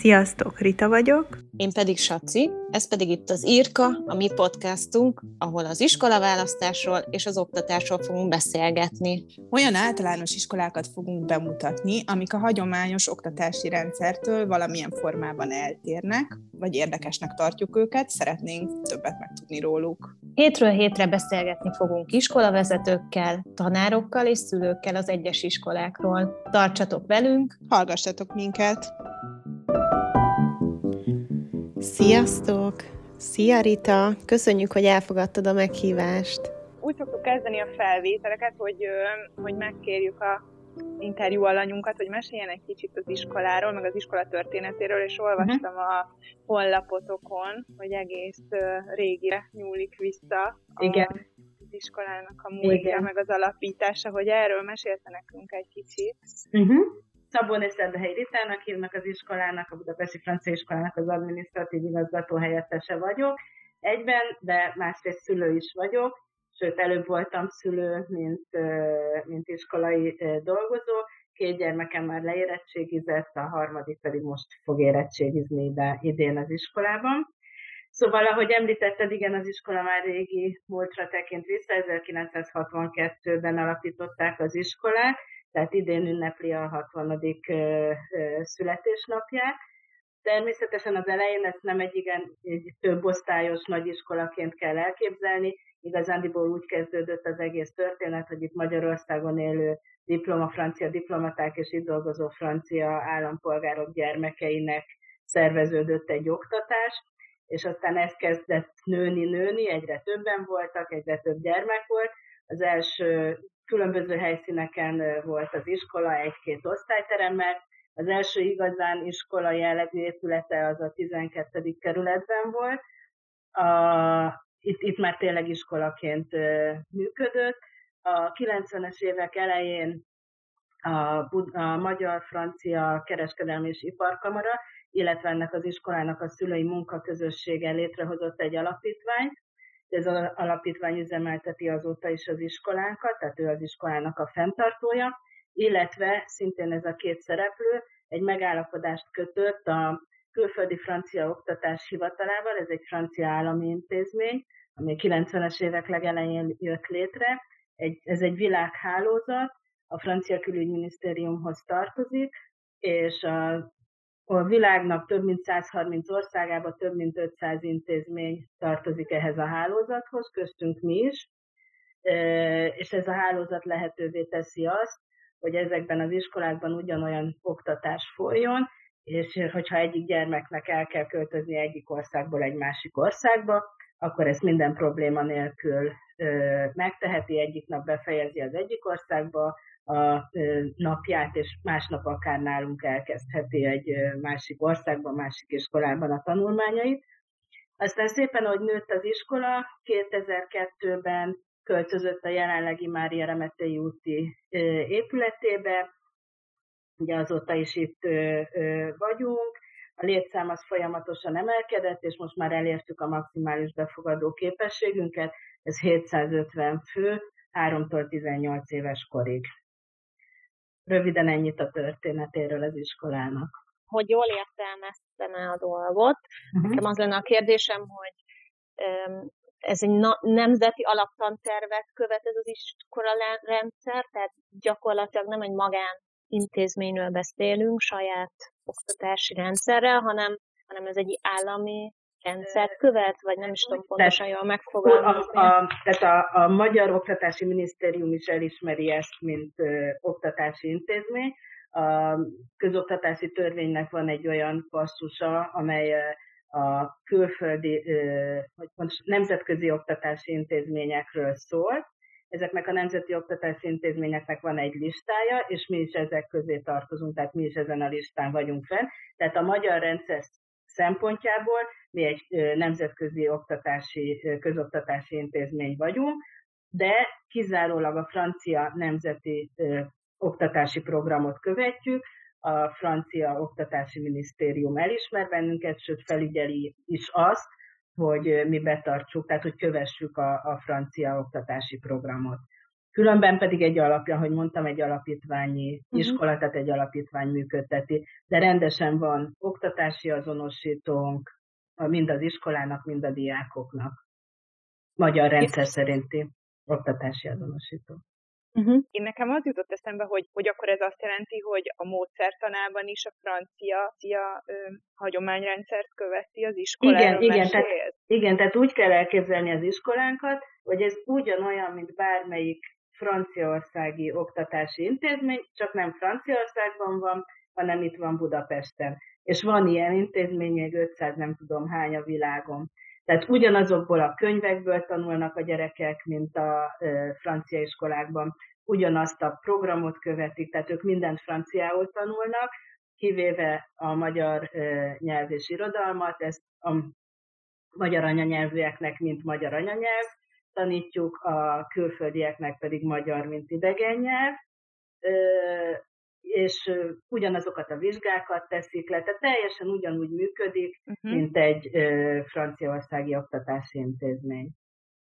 Sziasztok, Rita vagyok. Én pedig Saci, ez pedig itt az Írka, a mi podcastunk, ahol az iskolaválasztásról és az oktatásról fogunk beszélgetni. Olyan általános iskolákat fogunk bemutatni, amik a hagyományos oktatási rendszertől valamilyen formában eltérnek, vagy érdekesnek tartjuk őket, szeretnénk többet megtudni róluk. Hétről hétre beszélgetni fogunk iskolavezetőkkel, tanárokkal és szülőkkel az egyes iskolákról. Tartsatok velünk! Hallgassatok minket! Sziasztok! Szia Rita! Köszönjük, hogy elfogadtad a meghívást. Úgy szoktuk kezdeni a felvételeket, hogy, hogy megkérjük a interjú alanyunkat, hogy meséljen egy kicsit az iskoláról, meg az iskola történetéről, és olvastam uh-huh. a honlapotokon, hogy egész régire nyúlik vissza Igen. az iskolának a múltja, meg az alapítása, hogy erről mesélte nekünk egy kicsit. Uh-huh. Szabon és Szerdehely Ritának hívnak az iskolának, a Budapesti Francia Iskolának az adminisztratív igazgató helyettese vagyok egyben, de másrészt szülő is vagyok, sőt előbb voltam szülő, mint, mint iskolai dolgozó. Két gyermekem már leérettségizett, a harmadik pedig most fog érettségizni ide, idén az iskolában. Szóval, ahogy említetted, igen, az iskola már régi múltra tekint vissza, 1962-ben alapították az iskolát, tehát idén ünnepli a 60. születésnapját. Természetesen az elején ezt nem egy igen egy több osztályos nagyiskolaként kell elképzelni, igazándiból úgy kezdődött az egész történet, hogy itt Magyarországon élő diploma francia diplomaták és itt dolgozó francia állampolgárok gyermekeinek szerveződött egy oktatás, és aztán ez kezdett nőni-nőni, egyre többen voltak, egyre több gyermek volt. Az első különböző helyszíneken volt az iskola, egy-két osztályteremmel. Az első igazán iskola jellegű épülete az a 12. kerületben volt. A, itt, itt már tényleg iskolaként működött. A 90-es évek elején a, a Magyar-Francia Kereskedelmi és Iparkamara, illetve ennek az iskolának a szülői munkaközössége létrehozott egy alapítványt, ez az alapítvány üzemelteti azóta is az iskolánkat, tehát ő az iskolának a fenntartója, illetve szintén ez a két szereplő egy megállapodást kötött a külföldi francia oktatás hivatalával, ez egy francia állami intézmény, ami 90-es évek legelején jött létre. Egy, ez egy világhálózat, a francia külügyminisztériumhoz tartozik, és a a világnak több mint 130 országában több mint 500 intézmény tartozik ehhez a hálózathoz, köztünk mi is, és ez a hálózat lehetővé teszi azt, hogy ezekben az iskolákban ugyanolyan oktatás folyjon, és hogyha egyik gyermeknek el kell költözni egyik országból egy másik országba, akkor ezt minden probléma nélkül megteheti, egyik nap befejezi az egyik országba, a napját, és másnap akár nálunk elkezdheti egy másik országban, másik iskolában a tanulmányait. Aztán szépen, ahogy nőtt az iskola, 2002-ben költözött a jelenlegi Mária Remetei úti épületébe, ugye azóta is itt vagyunk, a létszám az folyamatosan emelkedett, és most már elértük a maximális befogadó képességünket, ez 750 fő, 3-tól 18 éves korig. Röviden ennyit a történetéről az iskolának. Hogy jól értelmeztem a dolgot, uh-huh. nekem az lenne a kérdésem, hogy ez egy na- nemzeti alaptantervet követ ez az iskola rendszer, tehát gyakorlatilag nem egy magán intézményről beszélünk, saját oktatási rendszerrel, hanem, hanem ez egy állami rendszert követ, vagy nem is tudom pontosan jól megfogalmazni. A, a, tehát a, a Magyar Oktatási Minisztérium is elismeri ezt, mint ö, oktatási intézmény. A közoktatási törvénynek van egy olyan passzusa, amely a külföldi, hogy most nemzetközi oktatási intézményekről szól. Ezeknek a nemzeti oktatási intézményeknek van egy listája, és mi is ezek közé tartozunk, tehát mi is ezen a listán vagyunk fenn. Tehát a magyar rendszer szempontjából mi egy nemzetközi oktatási, közoktatási intézmény vagyunk, de kizárólag a francia nemzeti oktatási programot követjük, a francia oktatási minisztérium elismer bennünket, sőt felügyeli is azt, hogy mi betartsuk, tehát hogy kövessük a, a francia oktatási programot. Különben pedig egy alapja, hogy mondtam, egy alapítványi uh-huh. iskola, tehát egy alapítvány működteti, de rendesen van oktatási azonosítónk, mind az iskolának, mind a diákoknak. Magyar rendszer szerinti oktatási azonosító. Uh-huh. Én nekem az jutott eszembe, hogy, hogy akkor ez azt jelenti, hogy a módszertanában is a francia, francia ö, hagyományrendszert követi az iskoláról igen, igen, tehát, igen, tehát úgy kell elképzelni az iskolánkat, hogy ez ugyanolyan, mint bármelyik franciaországi oktatási intézmény, csak nem Franciaországban van, hanem itt van Budapesten. És van ilyen intézmény, még 500 nem tudom hány a világon. Tehát ugyanazokból a könyvekből tanulnak a gyerekek, mint a francia iskolákban, ugyanazt a programot követik, tehát ők mindent franciául tanulnak, kivéve a magyar nyelv és irodalmat, ezt a magyar anyanyelvűeknek, mint magyar anyanyelv, tanítjuk, a külföldieknek pedig magyar, mint idegen nyelv, és ugyanazokat a vizsgákat teszik le, tehát teljesen ugyanúgy működik, uh-huh. mint egy franciaországi oktatási intézmény.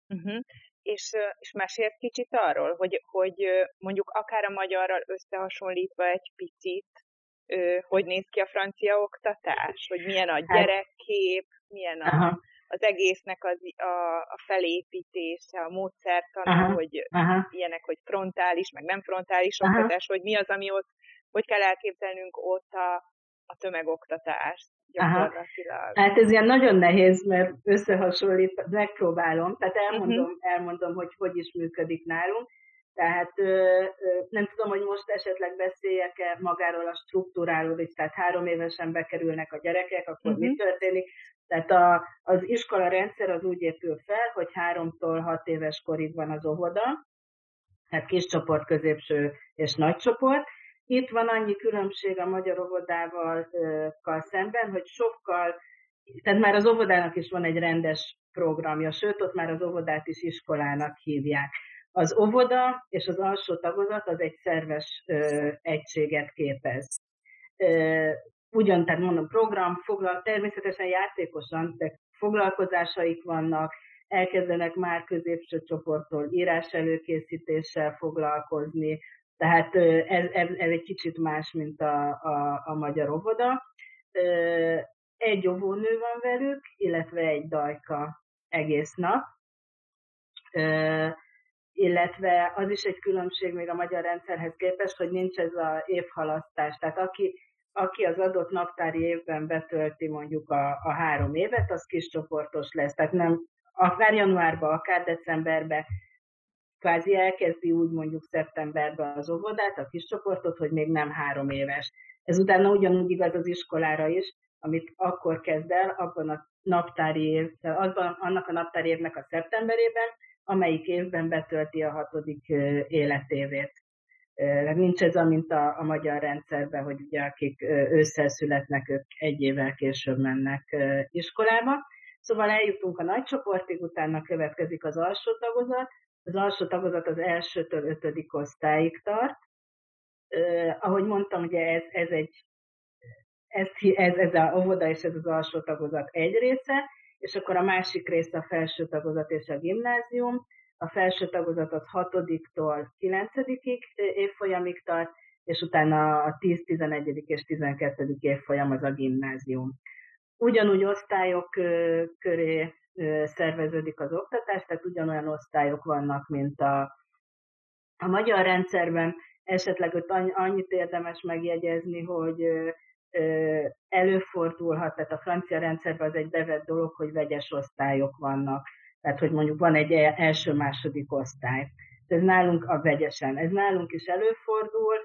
Uh-huh. És, és mesélsz kicsit arról, hogy, hogy mondjuk akár a magyarral összehasonlítva egy picit, hogy néz ki a francia oktatás, hogy milyen a hát gyerekkép, milyen a, Aha az egésznek az, a, a felépítése, a módszertana, hogy aha. ilyenek, hogy frontális, meg nem frontális aha. oktatás, hogy mi az, ami ott, hogy kell elképzelnünk ott a, a tömegoktatást gyakorlatilag. Aha. Hát ez ilyen nagyon nehéz, mert összehasonlít, megpróbálom, tehát elmondom, uh-huh. elmondom, hogy hogy is működik nálunk. Tehát nem tudom, hogy most esetleg beszéljek-e magáról a struktúráról is, tehát három évesen bekerülnek a gyerekek, akkor uh-huh. mi történik. Tehát a, az iskola rendszer az úgy épül fel, hogy háromtól hat éves korig van az óvoda, tehát kis csoport, középső és nagy csoport. Itt van annyi különbség a magyar óvodával szemben, hogy sokkal, tehát már az óvodának is van egy rendes programja, sőt, ott már az óvodát is iskolának hívják. Az óvoda és az alsó tagozat az egy szerves ö, egységet képez. Ugyan, tehát mondom, program, foglal, természetesen játékosan, de foglalkozásaik vannak, elkezdenek már középső csoporttól írás előkészítéssel foglalkozni, tehát ez, ez, ez egy kicsit más, mint a, a, a magyar óvoda. Egy óvónő van velük, illetve egy dajka egész nap illetve az is egy különbség még a magyar rendszerhez képest, hogy nincs ez a évhalasztás. Tehát aki, aki az adott naptári évben betölti mondjuk a, a három évet, az kis csoportos lesz. Tehát nem akár januárban, akár decemberben kvázi elkezdi úgy mondjuk szeptemberben az óvodát, a kis csoportot, hogy még nem három éves. Ez utána ugyanúgy igaz az iskolára is, amit akkor kezd el, abban a naptári év, azban, annak a naptári évnek a szeptemberében, amelyik évben betölti a hatodik életévét. Nincs ez, mint a, a magyar rendszerben, hogy ugye akik ősszel születnek, ők egy évvel később mennek iskolába. Szóval eljutunk a nagy csoportig, utána következik az alsó tagozat. Az alsó tagozat az elsőtől ötödik osztályig tart. Ahogy mondtam, ugye ez, ez egy ez, ez, ez a óvoda és ez az alsó tagozat egy része, és akkor a másik része a felső tagozat és a gimnázium. A felső tagozat az 6-tól 9 évfolyamig tart, és utána a 10, 11. és 12. évfolyam az a gimnázium. Ugyanúgy osztályok köré szerveződik az oktatás, tehát ugyanolyan osztályok vannak, mint a, a magyar rendszerben. Esetleg ott annyit érdemes megjegyezni, hogy előfordulhat, tehát a francia rendszerben az egy bevett dolog, hogy vegyes osztályok vannak. Tehát, hogy mondjuk van egy e-, első-második osztály. Ez nálunk a vegyesen. Ez nálunk is előfordul,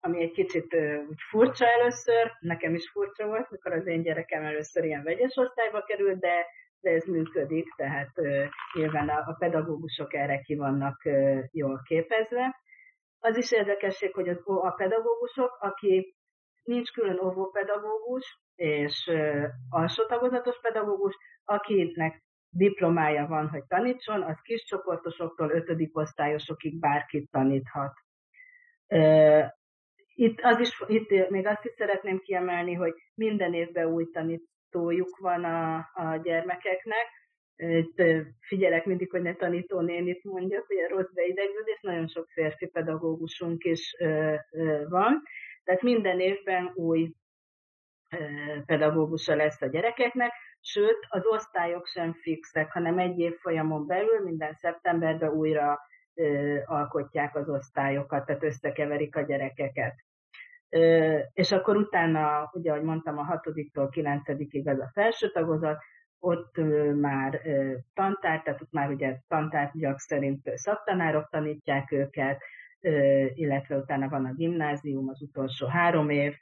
ami egy kicsit úgy furcsa először, nekem is furcsa volt, mikor az én gyerekem először ilyen vegyes osztályba került, de, de ez működik, tehát nyilván a, a pedagógusok erre ki vannak jól képezve. Az is érdekesség, hogy az, a pedagógusok, aki nincs külön óvópedagógus és alsó tagozatos pedagógus, akinek diplomája van, hogy tanítson, az kis csoportosoktól ötödik osztályosokig bárkit taníthat. Itt, az is, itt még azt is szeretném kiemelni, hogy minden évben új tanítójuk van a, a gyermekeknek, itt figyelek mindig, hogy ne tanítónénit mondjak, a rossz beidegződés, nagyon sok férfi pedagógusunk is van, tehát minden évben új pedagógusa lesz a gyerekeknek, sőt, az osztályok sem fixek, hanem egy év folyamon belül minden szeptemberben újra alkotják az osztályokat, tehát összekeverik a gyerekeket. És akkor utána, ugye, ahogy mondtam, a 6-tól 9-ig az a felső tagozat, ott már tantár, tehát ott már ugye tantárgyak szerint szaktanárok tanítják őket, illetve utána van a gimnázium, az utolsó három év,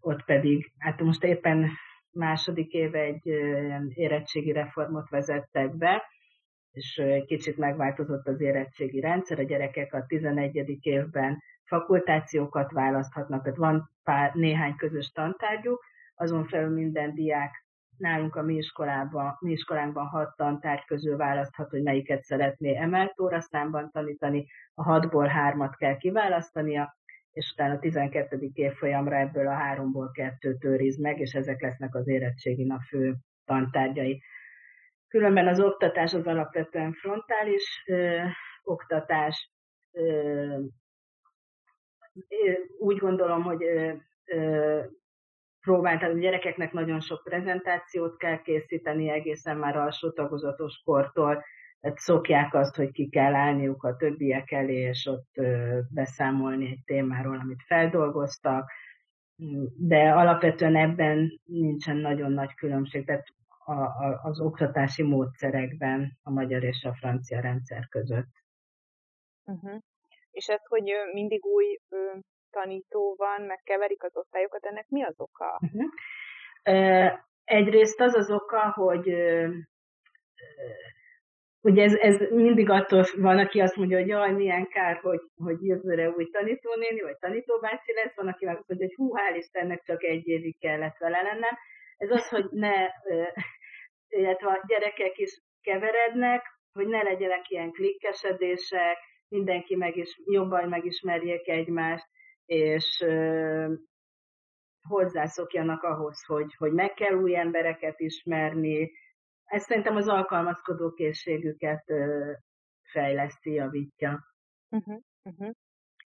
ott pedig, hát most éppen második éve egy érettségi reformot vezettek be, és kicsit megváltozott az érettségi rendszer, a gyerekek a 11. évben fakultációkat választhatnak, tehát van pár, néhány közös tantárgyuk, azon felül minden diák nálunk a mi, iskolában, mi iskolánkban hat tantárgy közül választhat, hogy melyiket szeretné emelt óraszámban tanítani, a hatból hármat kell kiválasztania, és utána a 12. évfolyamra ebből a háromból kettőt őriz meg, és ezek lesznek az érettségin a fő tantárgyai. Különben az oktatás az alapvetően frontális ö, oktatás. Ö, úgy gondolom, hogy ö, ö, próbált, a gyerekeknek nagyon sok prezentációt kell készíteni egészen már alsó tagozatos kortól, tehát szokják azt, hogy ki kell állniuk a többiek elé, és ott beszámolni egy témáról, amit feldolgoztak, de alapvetően ebben nincsen nagyon nagy különbség, tehát a, a, az oktatási módszerekben a magyar és a francia rendszer között. Uh-huh. És ez, hogy mindig új tanító van, megkeverik az osztályokat, ennek mi az oka? Uh-huh. Egyrészt az az oka, hogy ugye ez, ez mindig attól van, aki azt mondja, hogy jaj, milyen kár, hogy, hogy jövőre új tanítónéni, vagy tanítóbácsi lesz, van, aki azt mondja, hogy hú, hál' Istennek csak egy évig kellett vele lennem. Ez az, hogy ne, illetve a gyerekek is keverednek, hogy ne legyenek ilyen klikkesedések, mindenki meg is, jobban megismerjék egymást, és hozzászokjanak ahhoz, hogy, hogy meg kell új embereket ismerni, ez szerintem az alkalmazkodó készségüket fejleszti, javítja. Uh-huh, uh-huh.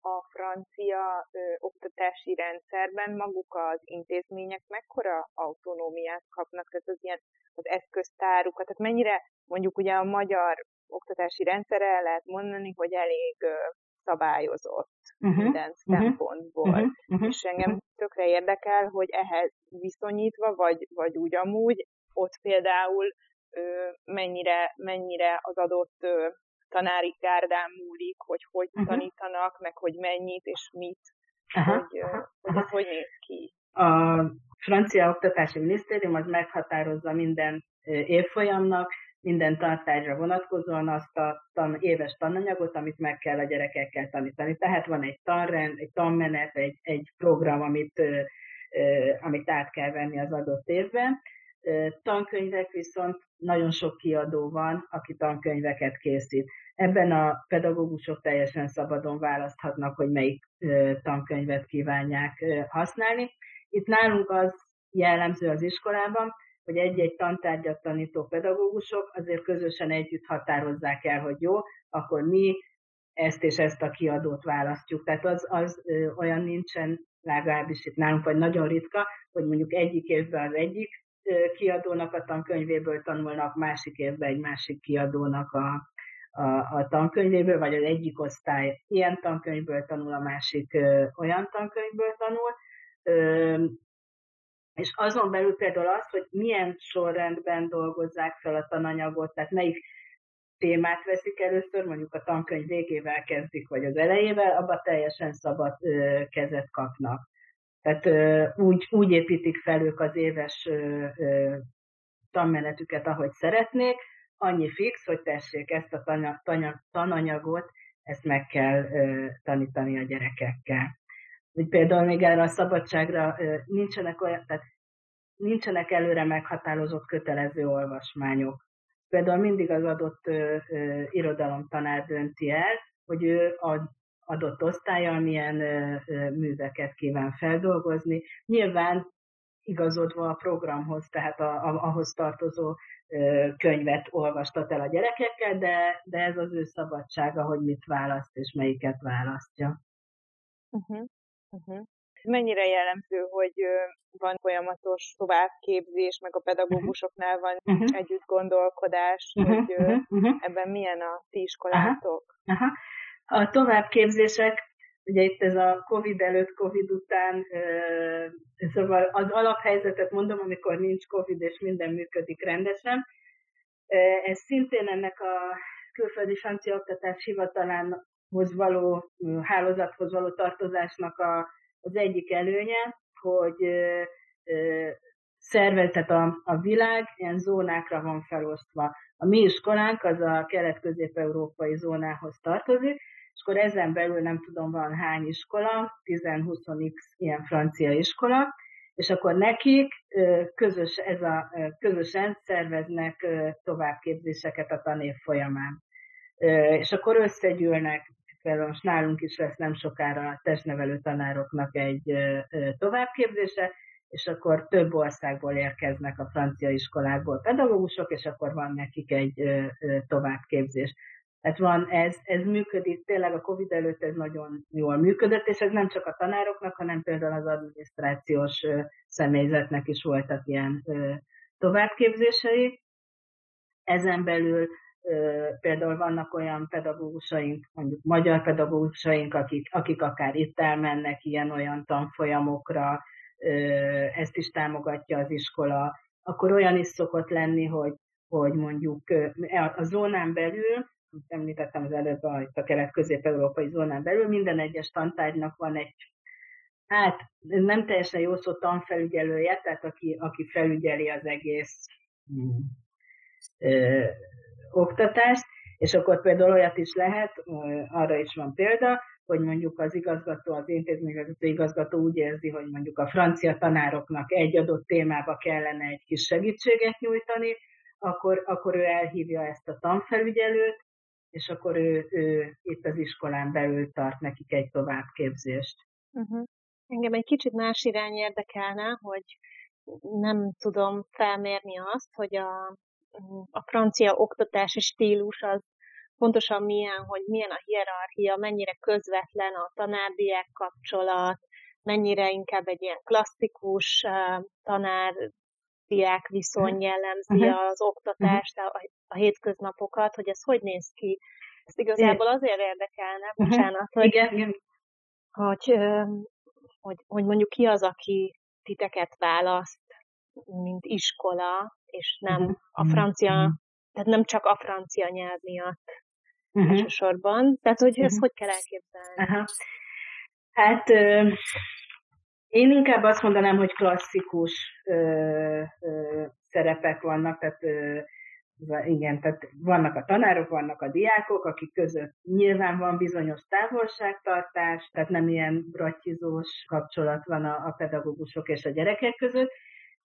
A francia ö, oktatási rendszerben maguk az intézmények mekkora autonómiát kapnak, tehát az ilyen az eszköztárukat, tehát mennyire mondjuk ugye a magyar oktatási rendszerre lehet mondani, hogy elég ö, szabályozott uh-huh, minden uh-huh, szempontból. Uh-huh, uh-huh, és engem uh-huh. tökre érdekel, hogy ehhez viszonyítva, vagy, vagy úgy amúgy ott például mennyire, mennyire az adott tanári gárdán múlik, hogy hogy uh-huh. tanítanak, meg hogy mennyit és mit, aha, hogy, hogy ez hogy néz ki. A francia oktatási minisztérium az meghatározza minden évfolyamnak, minden tantárgyra vonatkozóan azt a tan, éves tananyagot, amit meg kell a gyerekekkel tanítani. Tehát van egy tanrend, egy tanmenet, egy, egy program, amit, amit át kell venni az adott évben, Tankönyvek viszont nagyon sok kiadó van, aki tankönyveket készít. Ebben a pedagógusok teljesen szabadon választhatnak, hogy melyik tankönyvet kívánják használni. Itt nálunk az jellemző az iskolában, hogy egy-egy tantárgyat tanító pedagógusok azért közösen együtt határozzák el, hogy jó, akkor mi ezt és ezt a kiadót választjuk. Tehát az, az olyan nincsen, legalábbis itt nálunk, vagy nagyon ritka, hogy mondjuk egyik évben az egyik kiadónak a tankönyvéből tanulnak, másik évben egy másik kiadónak a, a, a tankönyvéből, vagy az egyik osztály ilyen tankönyvből tanul, a másik ö, olyan tankönyvből tanul. Ö, és azon belül például az, hogy milyen sorrendben dolgozzák fel a tananyagot, tehát melyik témát veszik először, mondjuk a tankönyv végével kezdik, vagy az elejével, abba teljesen szabad ö, kezet kapnak. Tehát úgy, úgy építik fel ők az éves tanmenetüket, ahogy szeretnék, annyi fix, hogy tessék ezt a tanya, tanya, tananyagot, ezt meg kell tanítani a gyerekekkel. Úgy például még erre a szabadságra nincsenek olyan, tehát nincsenek előre meghatározott kötelező olvasmányok. Például mindig az adott ö, ö, irodalomtanár dönti el, hogy ő a adott osztályal milyen műveket kíván feldolgozni. Nyilván igazodva a programhoz, tehát a, a, ahhoz tartozó könyvet olvastat el a gyerekekkel, de, de ez az ő szabadsága, hogy mit választ és melyiket választja. Uh-huh. Uh-huh. Mennyire jellemző, hogy van folyamatos továbbképzés, meg a pedagógusoknál van uh-huh. együtt gondolkodás, uh-huh. hogy uh-huh. ebben milyen a ti iskolátok? Aha. Aha. A továbbképzések Ugye itt ez a Covid előtt, Covid után, szóval az alaphelyzetet mondom, amikor nincs Covid és minden működik rendesen. Ez szintén ennek a külföldi francia oktatás hivatalánhoz való, hálózathoz való tartozásnak a, az egyik előnye, hogy szervezet a, a világ ilyen zónákra van felosztva. A mi iskolánk az a kelet-közép-európai zónához tartozik, akkor ezen belül nem tudom, van hány iskola, 10-20x ilyen francia iskola, és akkor nekik közös, ez a, közösen szerveznek továbbképzéseket a tanév folyamán. És akkor összegyűlnek, például most nálunk is lesz nem sokára a testnevelő tanároknak egy továbbképzése, és akkor több országból érkeznek a francia iskolákból pedagógusok, és akkor van nekik egy továbbképzés. Tehát van ez, ez működik, tényleg a Covid előtt ez nagyon jól működött, és ez nem csak a tanároknak, hanem például az adminisztrációs személyzetnek is voltak ilyen továbbképzései. Ezen belül például vannak olyan pedagógusaink, mondjuk magyar pedagógusaink, akik, akik akár itt elmennek ilyen-olyan tanfolyamokra, ezt is támogatja az iskola. Akkor olyan is szokott lenni, hogy, hogy mondjuk a zónán belül amit említettem az előbb, a, kelet-közép-európai zónán belül, minden egyes tantárgynak van egy, hát nem teljesen jó szó tanfelügyelője, tehát aki, aki felügyeli az egész mm, ö, oktatást, és akkor például olyat is lehet, ö, arra is van példa, hogy mondjuk az igazgató, az intézményvezető igazgató úgy érzi, hogy mondjuk a francia tanároknak egy adott témába kellene egy kis segítséget nyújtani, akkor, akkor ő elhívja ezt a tanfelügyelőt, és akkor ő, ő itt az iskolán belül tart nekik egy továbbképzést. Uh-huh. Engem egy kicsit más irány érdekelne, hogy nem tudom felmérni azt, hogy a, a francia oktatási stílus az pontosan milyen, hogy milyen a hierarchia, mennyire közvetlen a tanárdiák kapcsolat, mennyire inkább egy ilyen klasszikus uh, tanár diák viszony jellemzi uh-huh. az oktatást, a, a hétköznapokat, hogy ez hogy néz ki. Ezt igazából azért érdekelne, uh-huh. bocsánat, hogy, igen, igen. Hogy, hogy, hogy mondjuk ki az, aki titeket választ, mint iskola, és nem uh-huh. a francia, tehát nem csak a francia nyelv miatt uh-huh. elsősorban. Tehát, hogy uh-huh. ezt hogy kell elképzelni? Uh-huh. Hát én inkább azt mondanám, hogy klasszikus ö, ö, szerepek vannak, tehát ö, igen, tehát vannak a tanárok, vannak a diákok, akik között nyilván van bizonyos távolságtartás, tehát nem ilyen bratyizós kapcsolat van a, a pedagógusok és a gyerekek között.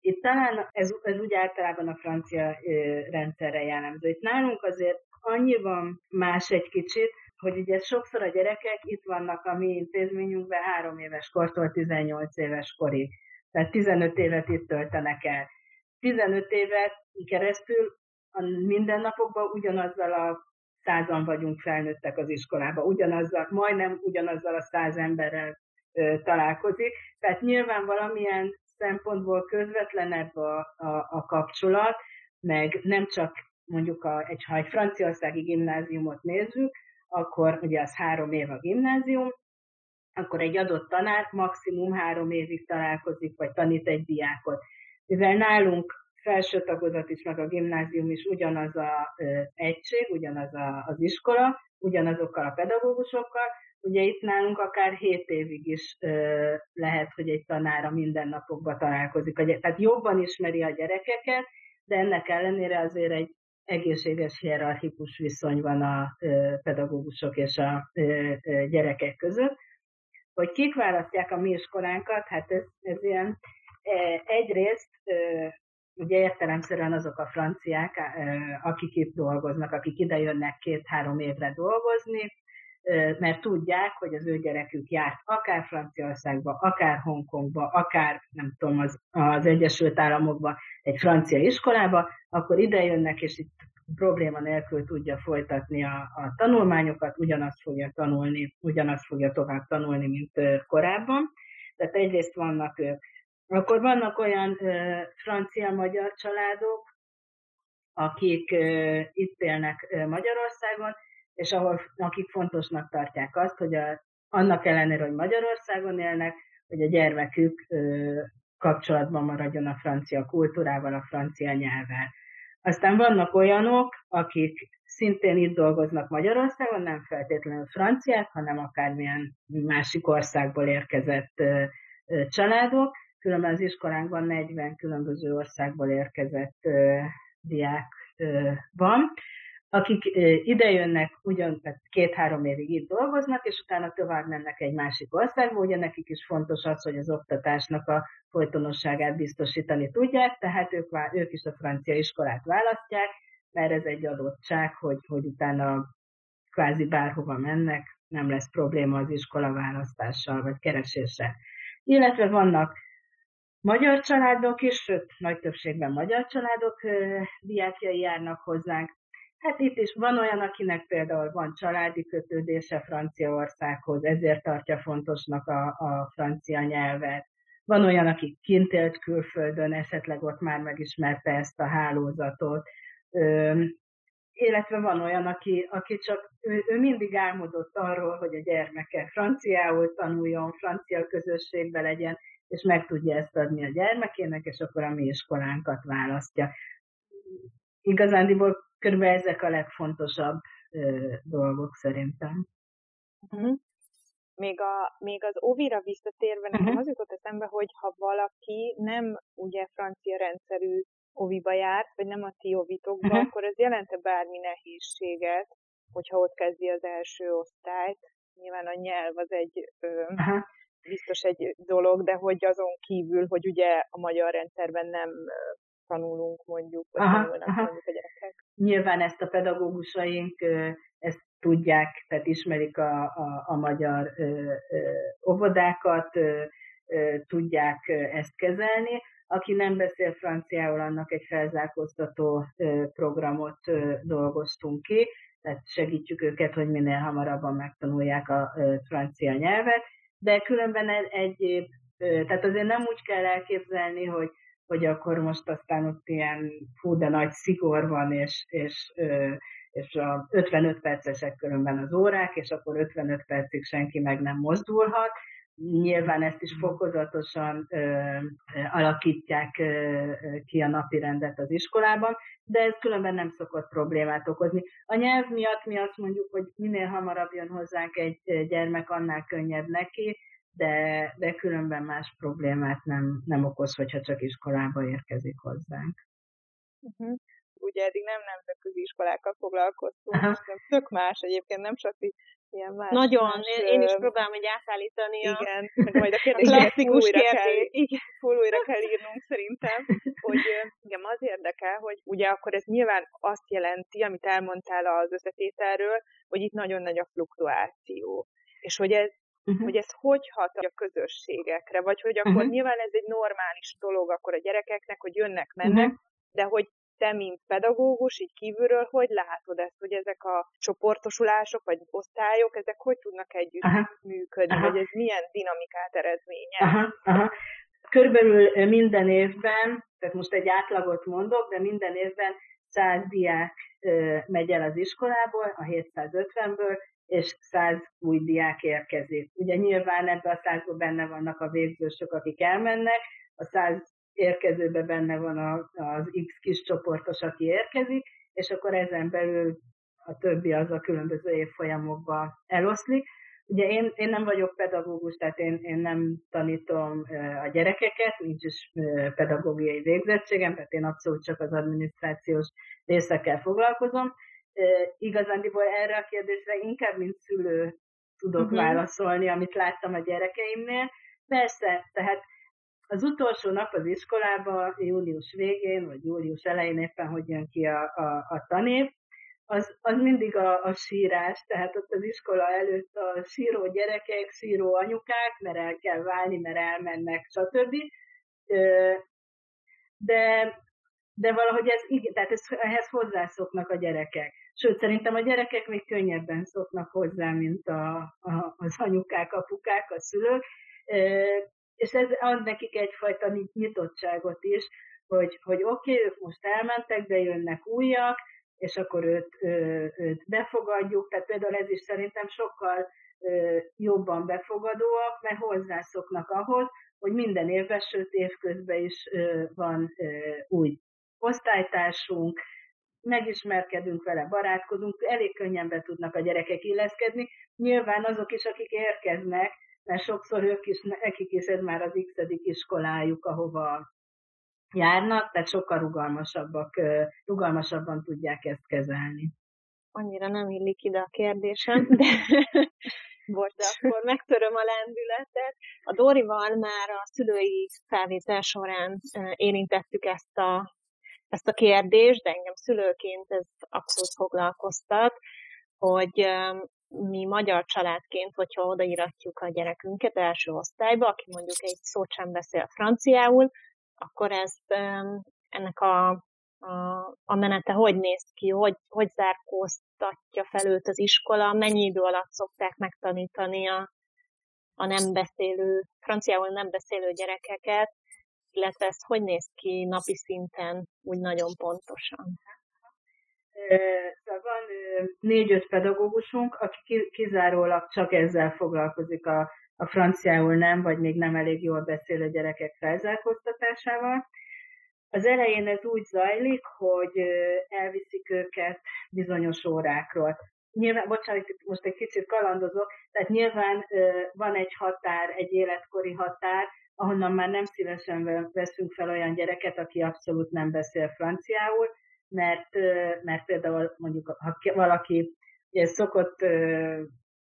Itt talán ez, ez úgy általában a francia ö, rendszerre jellemző. Itt nálunk azért annyiban más egy kicsit, hogy ugye sokszor a gyerekek itt vannak a mi intézményünkben három éves kortól 18 éves korig. Tehát 15 évet itt töltenek el. 15 évet keresztül a mindennapokban ugyanazzal a százan vagyunk felnőttek az iskolába, ugyanazzal, majdnem ugyanazzal a száz emberrel ö, találkozik. Tehát nyilván valamilyen szempontból közvetlenebb a, a, a kapcsolat, meg nem csak mondjuk a, egy, ha egy franciaországi gimnáziumot nézzük, akkor ugye az három év a gimnázium, akkor egy adott tanár maximum három évig találkozik, vagy tanít egy diákot. Mivel nálunk felső tagozat is, meg a gimnázium is ugyanaz a egység, ugyanaz a, az iskola, ugyanazokkal a pedagógusokkal, ugye itt nálunk akár 7 évig is ö, lehet, hogy egy tanára mindennapokban találkozik. Tehát jobban ismeri a gyerekeket, de ennek ellenére azért egy egészséges hierarchikus viszony van a pedagógusok és a gyerekek között. Hogy kik választják a mi iskolánkat, hát ez, ez ilyen egyrészt ugye értelemszerűen azok a franciák, akik itt dolgoznak, akik ide jönnek két-három évre dolgozni, mert tudják, hogy az ő gyerekük járt akár Franciaországba, akár Hongkongba, akár nem tudom, az, az Egyesült Államokba, egy francia iskolába, akkor ide jönnek, és itt probléma nélkül tudja folytatni a, a tanulmányokat, ugyanazt fogja tanulni, ugyanazt fogja tovább tanulni, mint korábban. Tehát egyrészt vannak ők. Akkor vannak olyan francia-magyar családok, akik itt élnek Magyarországon, és ahol, akik fontosnak tartják azt, hogy a, annak ellenére, hogy Magyarországon élnek, hogy a gyermekük ö, kapcsolatban maradjon a francia kultúrával, a francia nyelvvel. Aztán vannak olyanok, akik szintén itt dolgoznak Magyarországon, nem feltétlenül franciák, hanem akármilyen másik országból érkezett ö, ö, családok. Különben az iskolánkban 40 különböző országból érkezett ö, diák van akik idejönnek, ugyan két-három évig itt dolgoznak, és utána tovább mennek egy másik országba, ugye nekik is fontos az, hogy az oktatásnak a folytonosságát biztosítani tudják, tehát ők, ők is a francia iskolát választják, mert ez egy adottság, hogy, hogy utána kvázi bárhova mennek, nem lesz probléma az iskola választással vagy kereséssel. Illetve vannak magyar családok is, sőt, nagy többségben magyar családok diákjai járnak hozzánk, Hát itt is van olyan, akinek például van családi kötődése Franciaországhoz, ezért tartja fontosnak a, a francia nyelvet. Van olyan, aki kint élt külföldön, esetleg ott már megismerte ezt a hálózatot. Ö, illetve van olyan, aki, aki csak, ő, ő mindig álmodott arról, hogy a gyermeke franciául tanuljon, francia közösségbe legyen, és meg tudja ezt adni a gyermekének, és akkor a mi iskolánkat választja. Igazándiból Körülbelül ezek a legfontosabb ö, dolgok szerintem. Uh-huh. Még, a, még az óvira visszatérve nekem uh-huh. az jutott eszembe, hogy ha valaki nem ugye francia rendszerű oviba járt, vagy nem a ti ovitokba, uh-huh. akkor ez jelente bármi nehézséget, hogyha ott kezdi az első osztályt. Nyilván a nyelv az egy ö, uh-huh. biztos egy dolog, de hogy azon kívül, hogy ugye a magyar rendszerben nem tanulunk mondjuk, vagy aha, tanulnak aha. mondjuk a gyerekek. Nyilván ezt a pedagógusaink ezt tudják, tehát ismerik a, a, a magyar ö, ö, óvodákat, ö, ö, tudják ezt kezelni. Aki nem beszél franciául, annak egy felzárkóztató programot dolgoztunk ki, tehát segítjük őket, hogy minél hamarabban megtanulják a francia nyelvet, de különben egyéb, tehát azért nem úgy kell elképzelni, hogy hogy akkor most aztán ott ilyen fú, de nagy szigor van, és, és, és a 55 percesek különben az órák, és akkor 55 percig senki meg nem mozdulhat. Nyilván ezt is fokozatosan ö, alakítják ö, ki a napi rendet az iskolában, de ez különben nem szokott problémát okozni. A nyelv miatt mi azt mondjuk, hogy minél hamarabb jön hozzánk egy gyermek, annál könnyebb neki, de, de különben más problémát nem, nem okoz, hogyha csak iskolába érkezik hozzánk. Uh-huh. Ugye eddig nem nemzetközi iskolákkal foglalkoztunk, uh-huh. nem tök más egyébként, nem csak ilyen más. Nagyon, más, én, én is próbálom egy átállítani igen, a... meg majd a kérdéseket full újra, kell, igen, full újra kell írnunk szerintem, hogy igen, az érdekel, hogy ugye akkor ez nyilván azt jelenti, amit elmondtál az összetételről, hogy itt nagyon nagy a fluktuáció. És hogy ez uh-huh. hogy ez hogy hat a közösségekre, vagy hogy akkor uh-huh. nyilván ez egy normális dolog akkor a gyerekeknek, hogy jönnek, mennek, uh-huh. de hogy te, mint pedagógus, így kívülről, hogy látod ezt, hogy ezek a csoportosulások, vagy osztályok, ezek hogy tudnak együtt aha, működni, aha. vagy ez milyen dinamikát eredményez? Aha, aha. Körülbelül minden évben, tehát most egy átlagot mondok, de minden évben 100 diák megy el az iskolából, a 750-ből, és száz új diák érkezik. Ugye nyilván ebben a százban benne vannak a végzősök, akik elmennek, a száz érkezőben benne van az X kis csoportos, aki érkezik, és akkor ezen belül a többi az a különböző évfolyamokban eloszlik. Ugye én, én nem vagyok pedagógus, tehát én, én nem tanítom a gyerekeket, nincs is pedagógiai végzettségem, tehát én abszolút csak az adminisztrációs részekkel foglalkozom, igazándiból erre a kérdésre inkább, mint szülő tudok uh-huh. válaszolni, amit láttam a gyerekeimnél. Persze, tehát az utolsó nap az iskolában, július végén, vagy július elején éppen, hogy jön ki a, a, a tanév, az, az mindig a, a sírás, tehát ott az iskola előtt a síró gyerekek, síró anyukák, mert el kell válni, mert elmennek, stb. De, de valahogy ez, tehát ez, ehhez hozzászoknak a gyerekek. Sőt, szerintem a gyerekek még könnyebben szoknak hozzá, mint a, a, az anyukák, apukák, a szülők, és ez ad nekik egyfajta nyitottságot is, hogy, hogy oké, okay, ők most elmentek, de jönnek újak, és akkor őt, őt befogadjuk, tehát például ez is szerintem sokkal jobban befogadóak, mert hozzászoknak ahhoz, hogy minden évben, sőt évközben is van új osztálytársunk, megismerkedünk vele, barátkozunk, elég könnyen be tudnak a gyerekek illeszkedni. Nyilván azok is, akik érkeznek, mert sokszor ők is, nekik is ez már az x iskolájuk, ahova járnak, tehát sokkal rugalmasabbak, rugalmasabban tudják ezt kezelni. Annyira nem illik ide a kérdésem, de volt, de akkor megtöröm a lendületet. A Dorival már a szülői felvétel során érintettük ezt a, ezt a kérdést, de engem szülőként ez abszolút foglalkoztat, hogy mi magyar családként, hogyha odaíratjuk a gyerekünket első osztályba, aki mondjuk egy szót sem beszél franciául, akkor ezt ennek a, a, a menete hogy néz ki, hogy, hogy zárkóztatja fel őt az iskola, mennyi idő alatt szokták megtanítani a, a nem beszélő, franciául nem beszélő gyerekeket, illetve ez hogy néz ki napi szinten úgy nagyon pontosan? Szóval van négy-öt pedagógusunk, aki kizárólag csak ezzel foglalkozik a a franciául nem, vagy még nem elég jól beszélő gyerekek felzárkóztatásával. Az elején ez úgy zajlik, hogy elviszik őket bizonyos órákról. Nyilván, bocsánat, most egy kicsit kalandozok, tehát nyilván van egy határ, egy életkori határ, ahonnan már nem szívesen veszünk fel olyan gyereket, aki abszolút nem beszél franciául, mert, mert például mondjuk, ha valaki ugye szokott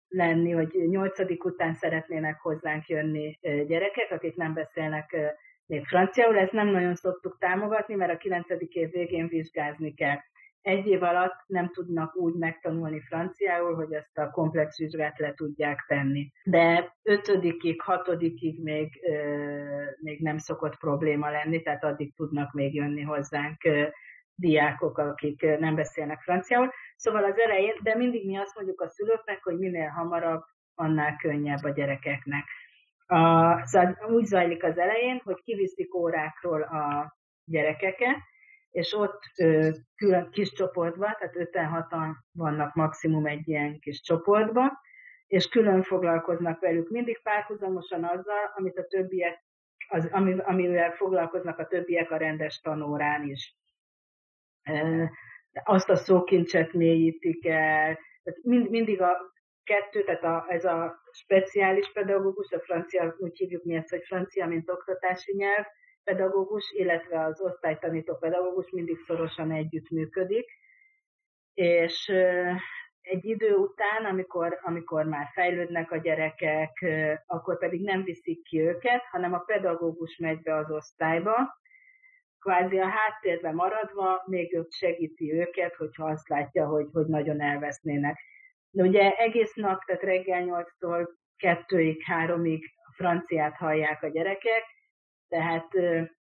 lenni, hogy nyolcadik után szeretnének hozzánk jönni gyerekek, akik nem beszélnek még franciául. Ezt nem nagyon szoktuk támogatni, mert a kilencedik év végén vizsgázni kell. Egy év alatt nem tudnak úgy megtanulni franciául, hogy ezt a komplex vizsgát le tudják tenni. De ötödikig, hatodikig még, még nem szokott probléma lenni, tehát addig tudnak még jönni hozzánk diákok, akik nem beszélnek franciául. Szóval az elején, de mindig mi azt mondjuk a szülőknek, hogy minél hamarabb, annál könnyebb a gyerekeknek. A, szóval úgy zajlik az elején, hogy kiviszik órákról a gyerekeket, és ott külön kis csoportban, tehát 56-an vannak maximum egy ilyen kis csoportban, és külön foglalkoznak velük mindig párhuzamosan azzal, amit a többiek, az, amivel foglalkoznak a többiek a rendes tanórán is. Azt a szókincset mélyítik el, tehát mind, mindig a kettő, tehát a, ez a speciális pedagógus, a francia, úgy hívjuk mi ezt, hogy francia, mint oktatási nyelv, pedagógus, illetve az osztálytanító pedagógus mindig szorosan együttműködik, és egy idő után, amikor, amikor már fejlődnek a gyerekek, akkor pedig nem viszik ki őket, hanem a pedagógus megy be az osztályba, kvázi a háttérben maradva, még ott segíti őket, hogyha azt látja, hogy, hogy nagyon elvesznének. De ugye egész nap, tehát reggel 8-tól 2-ig, 3-ig a franciát hallják a gyerekek, tehát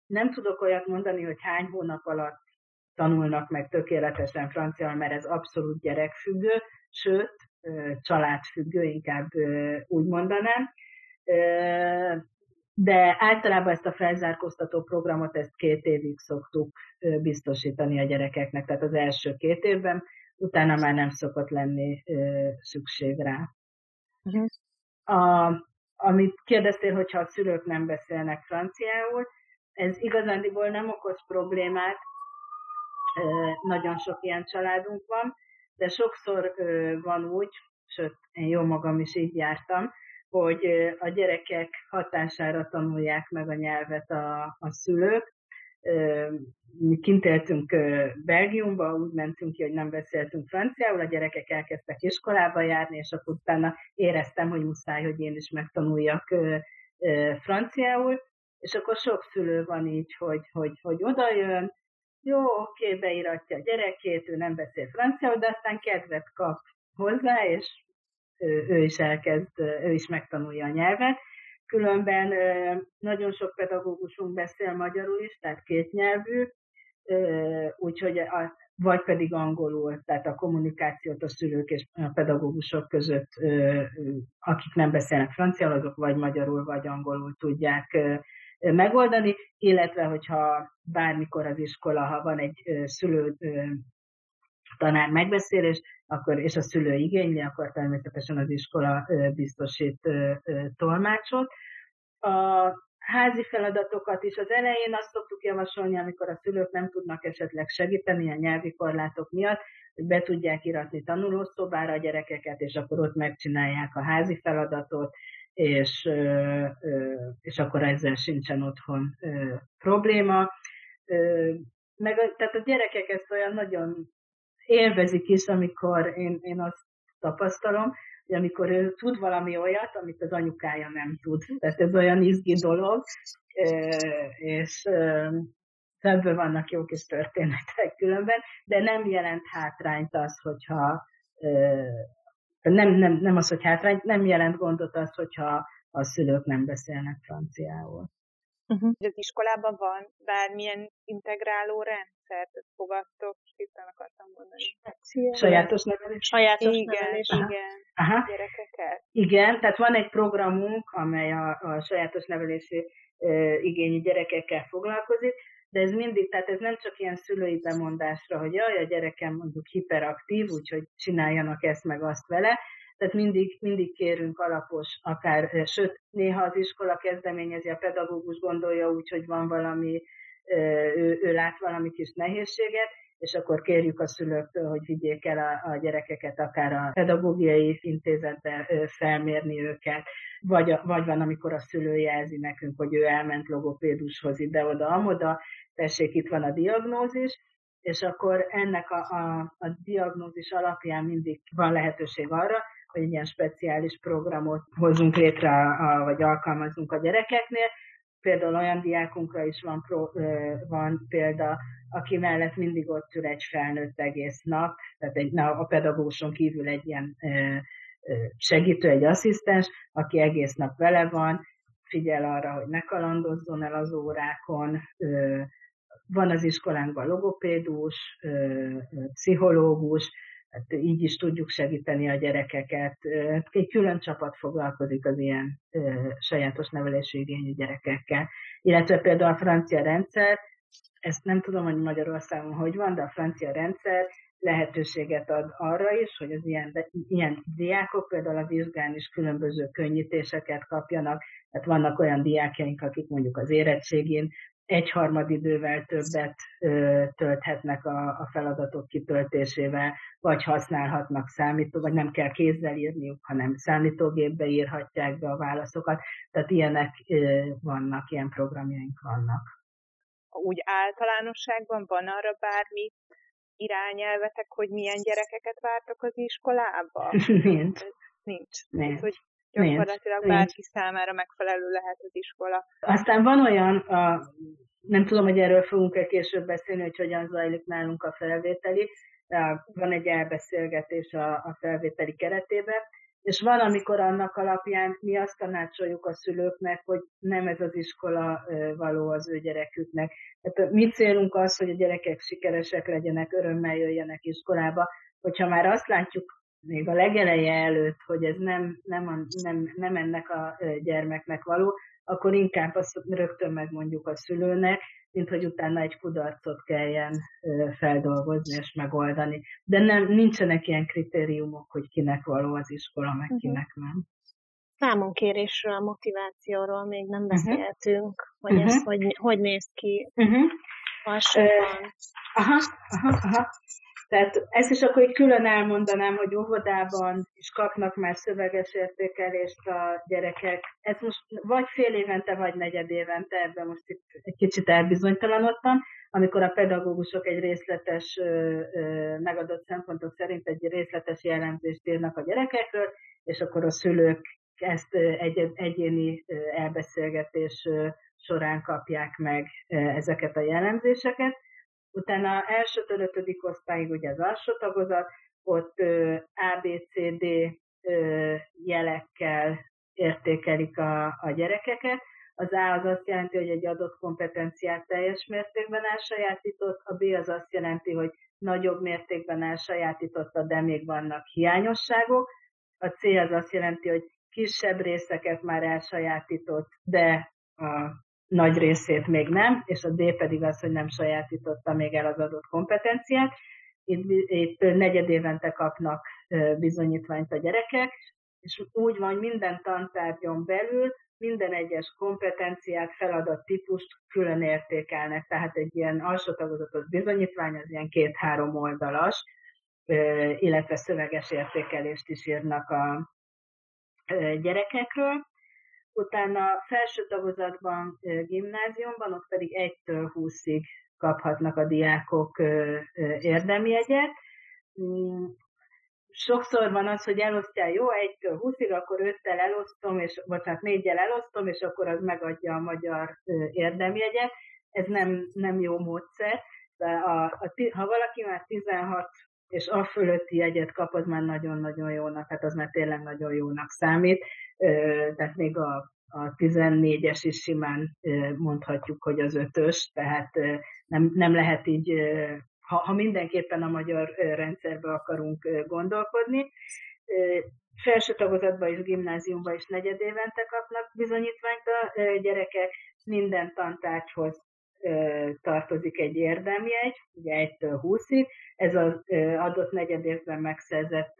nem tudok olyat mondani, hogy hány hónap alatt tanulnak meg tökéletesen franciául, mert ez abszolút gyerekfüggő, sőt, családfüggő, inkább úgy mondanám de általában ezt a felzárkóztató programot ezt két évig szoktuk biztosítani a gyerekeknek, tehát az első két évben, utána már nem szokott lenni szükség rá. Uh-huh. A, amit kérdeztél, hogyha a szülők nem beszélnek franciául, ez igazándiból nem okoz problémát, nagyon sok ilyen családunk van, de sokszor van úgy, sőt, én jó magam is így jártam, hogy a gyerekek hatására tanulják meg a nyelvet a, a szülők. Mi kint éltünk Belgiumba, úgy mentünk ki, hogy nem beszéltünk franciául, a gyerekek elkezdtek iskolába járni, és akkor utána éreztem, hogy muszáj, hogy én is megtanuljak franciául, és akkor sok szülő van így, hogy, hogy, hogy oda jön, jó, oké, beiratja a gyerekét, ő nem beszél franciául, de aztán kedvet kap hozzá, és ő, ő is elkezd, ő is megtanulja a nyelvet. Különben nagyon sok pedagógusunk beszél magyarul is, tehát kétnyelvű, úgyhogy a, vagy pedig angolul, tehát a kommunikációt a szülők és a pedagógusok között, akik nem beszélnek franciául, azok vagy magyarul, vagy angolul tudják megoldani, illetve hogyha bármikor az iskola, ha van egy szülő tanár megbeszélés, akkor, és a szülő igényli, akkor természetesen az iskola biztosít tolmácsot. A házi feladatokat is az elején azt szoktuk javasolni, amikor a szülők nem tudnak esetleg segíteni a nyelvi korlátok miatt, hogy be tudják iratni tanulószobára a gyerekeket, és akkor ott megcsinálják a házi feladatot, és, és akkor ezzel sincsen otthon probléma. Meg, tehát a gyerekek ezt olyan nagyon élvezik is, amikor én, én azt tapasztalom, hogy amikor ő tud valami olyat, amit az anyukája nem tud. Tehát ez olyan izgi dolog, és ebből vannak jó kis történetek különben, de nem jelent hátrányt az, hogyha nem, nem, nem az, hogy hátrányt, nem jelent gondot az, hogyha a szülők nem beszélnek franciául. Uh-huh. Az iskolában van bármilyen integráló rendszer, ezt fogadtok, itt akartam mondani. Sajátos nevelés? Sajátos igen, nevelés, Aha. igen. Aha. Gyerekeket. Igen, tehát van egy programunk, amely a, a sajátos nevelési e, igényű gyerekekkel foglalkozik, de ez mindig, tehát ez nem csak ilyen szülői bemondásra, hogy jaj, a gyerekem mondjuk hiperaktív, úgyhogy csináljanak ezt meg azt vele, tehát mindig, mindig kérünk alapos, akár, sőt, néha az iskola kezdeményezi, a pedagógus gondolja úgy, hogy van valami, ő, ő lát valami kis nehézséget, és akkor kérjük a szülőktől, hogy vigyék el a, a gyerekeket akár a pedagógiai intézetbe felmérni őket, vagy, vagy van, amikor a szülő jelzi nekünk, hogy ő elment logopédushoz ide-oda, amoda, tessék, itt van a diagnózis, és akkor ennek a, a, a diagnózis alapján mindig van lehetőség arra, hogy ilyen speciális programot hozzunk létre, vagy alkalmazunk a gyerekeknél. Például olyan diákunkra is van, pro, van példa, aki mellett mindig ott ül egy felnőtt egész nap, tehát egy, na, a pedagóguson kívül egy ilyen segítő, egy asszisztens, aki egész nap vele van, figyel arra, hogy ne kalandozzon el az órákon, van az iskolánkban logopédus, pszichológus, hát így is tudjuk segíteni a gyerekeket. Egy külön csapat foglalkozik az ilyen sajátos nevelési igényű gyerekekkel. Illetve például a francia rendszer, ezt nem tudom, hogy Magyarországon hogy van, de a francia rendszer lehetőséget ad arra is, hogy az ilyen, ilyen diákok például a vizsgán is különböző könnyítéseket kapjanak. Tehát vannak olyan diákjaink, akik mondjuk az érettségén egyharmad idővel többet ö, tölthetnek a, a feladatok kitöltésével, vagy használhatnak számító, vagy nem kell kézzel írniuk, hanem számítógépbe írhatják be a válaszokat. Tehát ilyenek ö, vannak, ilyen programjaink vannak. Úgy általánosságban van arra bármi irányelvetek, hogy milyen gyerekeket vártok az iskolába? Nincs. Nincs. Nincs. hogy gyakorlatilag nincs, bárki számára megfelelő lehet az iskola. Aztán van olyan, a, nem tudom, hogy erről fogunk-e később beszélni, hogy hogyan zajlik nálunk a felvételi, van egy elbeszélgetés a, a felvételi keretében, és van, amikor annak alapján mi azt tanácsoljuk a szülőknek, hogy nem ez az iskola való az ő gyereküknek. Tehát mi célunk az, hogy a gyerekek sikeresek legyenek, örömmel jöjjenek iskolába. Hogyha már azt látjuk még a legeleje előtt, hogy ez nem, nem, a, nem, nem ennek a gyermeknek való, akkor inkább azt rögtön megmondjuk a szülőnek, mint hogy utána egy kudarcot kelljen feldolgozni és megoldani. De nem, nincsenek ilyen kritériumok, hogy kinek való az iskola, meg uh-huh. kinek nem. Számonkérésről, motivációról még nem mhm. beszéltünk, uh-huh. hogy uh-huh. ez hogy, hogy néz ki uh-huh. Uh, aha, aha, aha. Tehát ezt is akkor egy külön elmondanám, hogy óvodában is kapnak már szöveges értékelést a gyerekek. Ez most vagy fél évente, vagy negyed évente, ebben most itt egy kicsit elbizonytalanodtam, amikor a pedagógusok egy részletes, megadott szempontok szerint egy részletes jellemzést írnak a gyerekekről, és akkor a szülők ezt egy, egyéni elbeszélgetés során kapják meg ezeket a jellemzéseket Utána elsőtől ötödik osztályig ugye az alsó tagozat, ott ABCD jelekkel értékelik a, a gyerekeket. Az A az azt jelenti, hogy egy adott kompetenciát teljes mértékben elsajátított, a B az azt jelenti, hogy nagyobb mértékben elsajátította, de még vannak hiányosságok. A C az azt jelenti, hogy kisebb részeket már elsajátított, de a nagy részét még nem, és a D pedig az, hogy nem sajátította még el az adott kompetenciát. Itt, itt negyed kapnak bizonyítványt a gyerekek, és úgy van, minden tantárgyon belül minden egyes kompetenciát, feladat típust külön értékelnek. Tehát egy ilyen alsó tagozatos bizonyítvány az ilyen két-három oldalas, illetve szöveges értékelést is írnak a gyerekekről. Utána felső tagozatban, gimnáziumban, ott pedig 1-től 20-ig kaphatnak a diákok érdemjegyet. Mm, sokszor van az, hogy elosztja jó, 1-től 20-ig, akkor 5-tel elosztom, és, bocsánat, 4-jel elosztom, és akkor az megadja a magyar érdemjegyet. Ez nem, nem jó módszer. De a, a, ha valaki már 16 és a fölötti jegyet kap, az már nagyon-nagyon jónak, hát az már tényleg nagyon jónak számít. Tehát még a, a 14-es is simán mondhatjuk, hogy az ötös, tehát nem, nem lehet így ha, ha mindenképpen a magyar rendszerbe akarunk gondolkodni. Felső tagozatban és gimnáziumban is negyed évente kapnak bizonyítványt a gyerekek, minden tantárgyhoz tartozik egy érdemjegy, ugye 1-től 20-ig, ez az adott negyedévben megszerzett,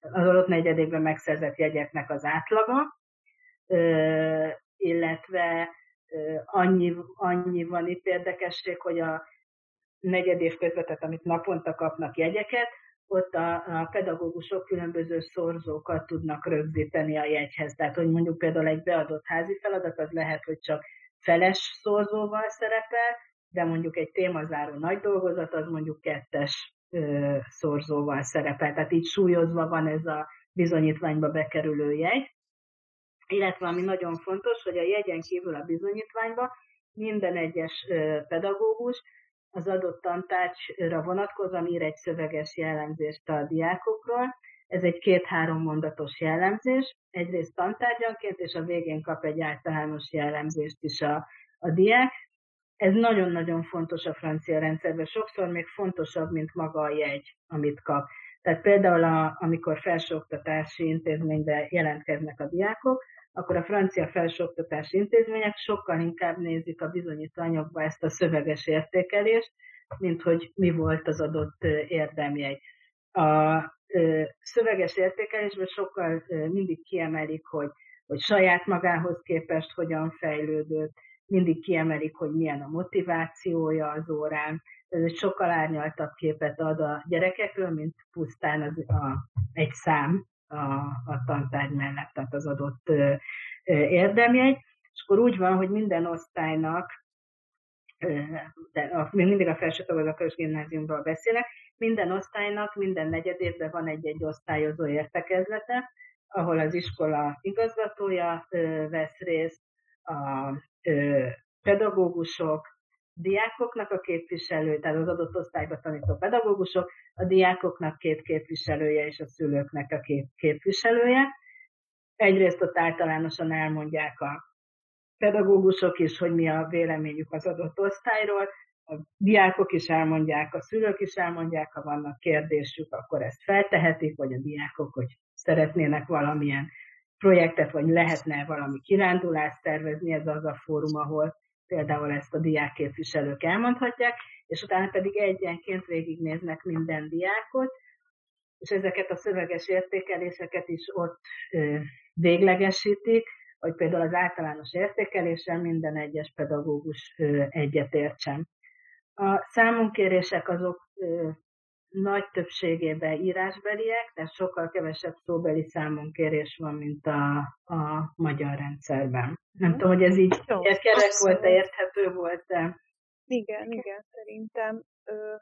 az adott negyedévben megszerzett jegyeknek az átlaga, illetve annyi, annyi van itt érdekesség, hogy a negyedév közvetet, amit naponta kapnak jegyeket, ott a, a pedagógusok különböző szorzókat tudnak rögzíteni a jegyhez. Tehát, hogy mondjuk például egy beadott házi feladat, az lehet, hogy csak feles szorzóval szerepel, de mondjuk egy témazáró nagy dolgozat, az mondjuk kettes ö, szorzóval szerepel. Tehát így súlyozva van ez a bizonyítványba bekerülő jegy. Illetve ami nagyon fontos, hogy a jegyen kívül a bizonyítványba minden egyes ö, pedagógus az adott tantárgyra vonatkozóan ír egy szöveges jellemzést a diákokról. Ez egy két-három mondatos jellemzés, egyrészt tantárgyanként, és a végén kap egy általános jellemzést is a, a diák. Ez nagyon-nagyon fontos a francia rendszerben, sokszor még fontosabb, mint maga a jegy, amit kap. Tehát például, a, amikor felsőoktatási intézménybe jelentkeznek a diákok, akkor a francia felsőoktatási intézmények sokkal inkább nézik a bizonyítványokba ezt a szöveges értékelést, mint hogy mi volt az adott érdemjegy. A szöveges értékelésben sokkal mindig kiemelik, hogy, hogy saját magához képest hogyan fejlődött, mindig kiemelik, hogy milyen a motivációja az órán. Ez egy sokkal árnyaltabb képet ad a gyerekekről, mint pusztán az, a, egy szám, a, a tantárgy mellett, tehát az adott érdemjegy, és akkor úgy van, hogy minden osztálynak, de még mindig a felső tagozatos gimnáziumról beszélek, minden osztálynak minden negyed évben van egy-egy osztályozó értekezlete, ahol az iskola igazgatója vesz részt, a pedagógusok, diákoknak a képviselő, tehát az adott osztályba tanító pedagógusok, a diákoknak két képviselője és a szülőknek a két képviselője. Egyrészt ott általánosan elmondják a pedagógusok is, hogy mi a véleményük az adott osztályról, a diákok is elmondják, a szülők is elmondják, ha vannak kérdésük, akkor ezt feltehetik, vagy a diákok, hogy szeretnének valamilyen projektet, vagy lehetne valami kirándulást tervezni, ez az a fórum, ahol például ezt a diákképviselők elmondhatják, és utána pedig egyenként végignéznek minden diákot, és ezeket a szöveges értékeléseket is ott véglegesítik, hogy például az általános értékeléssel minden egyes pedagógus egyetértsen. A számunkérések azok nagy többségében írásbeliek, tehát sokkal kevesebb szóbeli számonkérés van, mint a, a magyar rendszerben. Nem mm. tudom, hogy ez így Jó, kerek volt, érthető volt -e. Igen, igen, szerintem. Ö,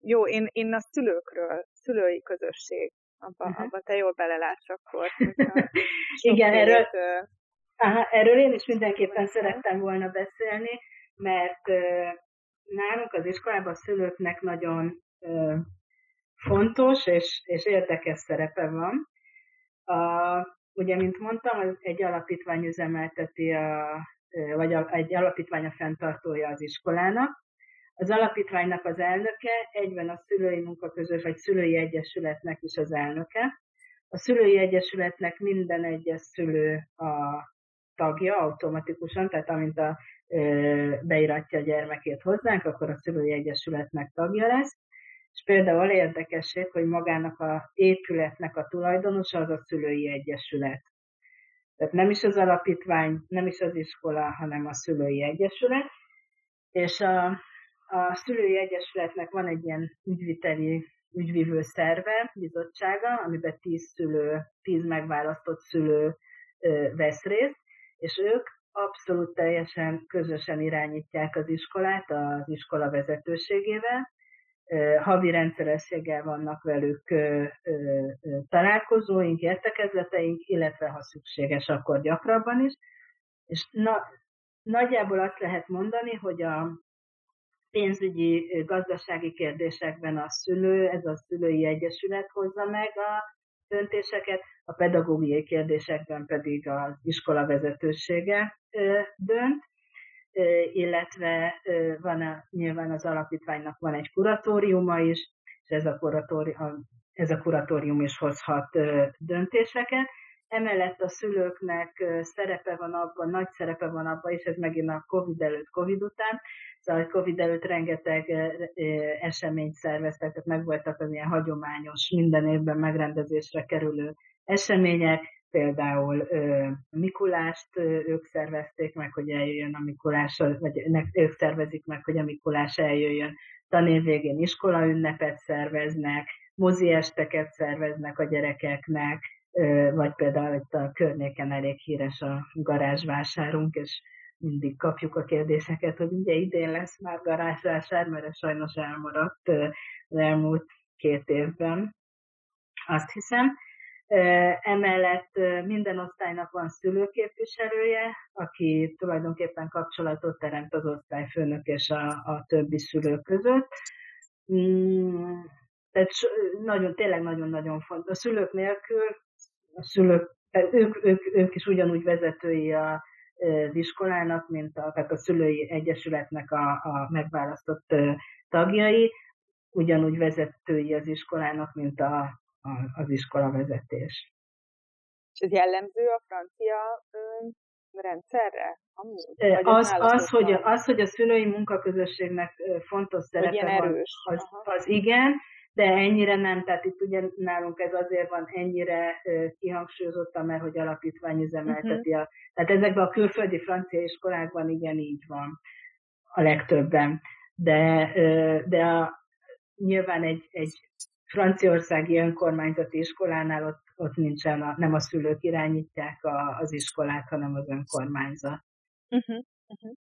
jó, én, én a szülőkről, szülői közösség, abba, uh-huh. abba te jól belelátsz akkor. igen, erről. Aha, erről én is mindenképpen szerettem volna beszélni, mert nálunk az iskolában a szülőknek nagyon fontos és, és érdekes szerepe van. A, ugye, mint mondtam, egy alapítvány üzemelteti, a, vagy a, egy alapítvány a fenntartója az iskolának. Az alapítványnak az elnöke egyben a szülői munkaközös, vagy szülői egyesületnek is az elnöke. A szülői egyesületnek minden egyes szülő a tagja automatikusan, tehát amint a, beiratja a gyermekét hozzánk, akkor a szülői egyesületnek tagja lesz. És például érdekesség, hogy magának a épületnek a tulajdonosa az a szülői egyesület. Tehát nem is az alapítvány, nem is az iskola, hanem a szülői egyesület. És a, a szülői egyesületnek van egy ilyen ügyviteli ügyvívő szerve, bizottsága, amiben tíz szülő, tíz megválasztott szülő vesz részt, és ők abszolút teljesen közösen irányítják az iskolát az iskola vezetőségével, havi rendszerességgel vannak velük találkozóink, értekezleteink, illetve ha szükséges, akkor gyakrabban is. És na, nagyjából azt lehet mondani, hogy a pénzügyi, gazdasági kérdésekben a szülő, ez a szülői egyesület hozza meg a döntéseket, a pedagógiai kérdésekben pedig az iskola vezetősége dönt, illetve van a, nyilván az alapítványnak van egy kuratóriuma is, és ez a kuratórium, ez a kuratórium is hozhat döntéseket. Emellett a szülőknek szerepe van abban, nagy szerepe van abban, és ez megint a Covid előtt, Covid után, Szóval Covid előtt rengeteg eseményt szerveztek, tehát megvoltak az ilyen hagyományos, minden évben megrendezésre kerülő események, például Mikulást ők szervezték meg, hogy eljöjjön a Mikulás, vagy ők szervezik meg, hogy a Mikulás eljöjjön. Tanév végén iskola ünnepet szerveznek, mozi esteket szerveznek a gyerekeknek, vagy például itt a környéken elég híres a garázsvásárunk, és mindig kapjuk a kérdéseket, hogy ugye idén lesz már garázsvásár, mert ez sajnos elmaradt az elmúlt két évben, azt hiszem. Emellett minden osztálynak van szülőképviselője, aki tulajdonképpen kapcsolatot teremt az osztályfőnök és a, a többi szülő között. Mm, tehát nagyon, tényleg nagyon-nagyon fontos. A szülők nélkül, a szülők, ők, ők, ők is ugyanúgy vezetői a, az iskolának, mint a, tehát a szülői egyesületnek a, a megválasztott tagjai, ugyanúgy vezetői az iskolának, mint a, a, az iskola vezetés. És ez jellemző a francia rendszerre? Amúgy, az, az, hogy, az, hogy a szülői munkaközösségnek fontos szerepe van, az, az igen, de ennyire nem, tehát itt ugye nálunk ez azért van ennyire kihangsúlyozottan, mert hogy alapítvány üzemelteti uh-huh. a... Tehát ezekben a külföldi francia iskolákban igen így van a legtöbben. De, de a, nyilván egy, egy franciaországi önkormányzati iskolánál ott, ott nincsen, a, nem a szülők irányítják a, az iskolát, hanem az önkormányzat. Uh-huh. Uh-huh.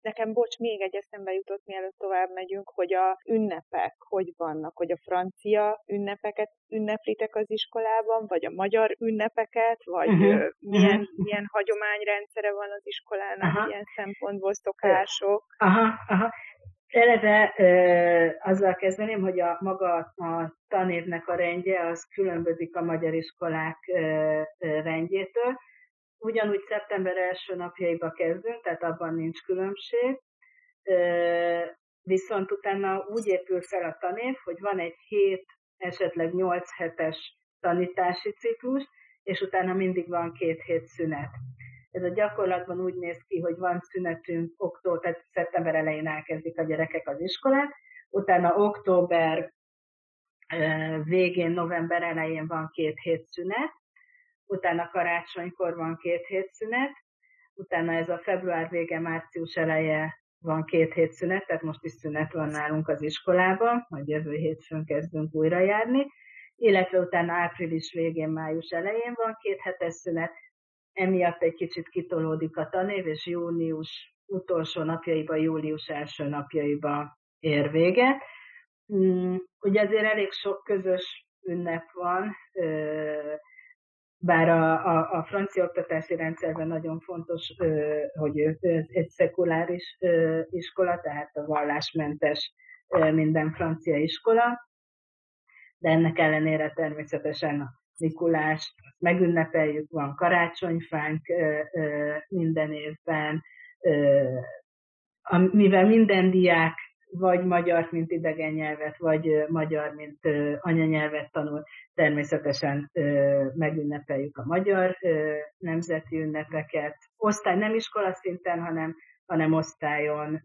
Nekem, bocs, még egy eszembe jutott, mielőtt tovább megyünk, hogy a ünnepek hogy vannak, hogy a francia ünnepeket ünneplitek az iskolában, vagy a magyar ünnepeket, vagy uh-huh. milyen, uh-huh. milyen hagyományrendszere van az iskolának, uh-huh. ilyen szempontból szokások. Aha, aha. Eleve ö, azzal kezdeném, hogy a maga a tanévnek a rendje az különbözik a magyar iskolák ö, ö, rendjétől ugyanúgy szeptember első napjaiba kezdünk, tehát abban nincs különbség, viszont utána úgy épül fel a tanév, hogy van egy 7, esetleg 8 hetes tanítási ciklus, és utána mindig van két hét szünet. Ez a gyakorlatban úgy néz ki, hogy van szünetünk október, tehát szeptember elején elkezdik a gyerekek az iskolát, utána október végén, november elején van két hét szünet, utána karácsonykor van két hét szünet, utána ez a február vége, március eleje van két hét szünet, tehát most is szünet van nálunk az iskolában, majd jövő hétfőn kezdünk újra járni, illetve utána április végén, május elején van két hetes szünet, emiatt egy kicsit kitolódik a tanév, és június utolsó napjaiba, július első napjaiba ér véget. Mm, ugye azért elég sok közös ünnep van, bár a, a, a francia oktatási rendszerben nagyon fontos, hogy ez egy szekuláris iskola, tehát a vallásmentes minden francia iskola, de ennek ellenére természetesen a Mikulást megünnepeljük, van karácsonyfánk minden évben, mivel minden diák vagy magyar, mint idegen nyelvet, vagy magyar, mint anyanyelvet tanul, természetesen megünnepeljük a magyar nemzeti ünnepeket. Osztály nem iskola szinten, hanem, hanem osztályon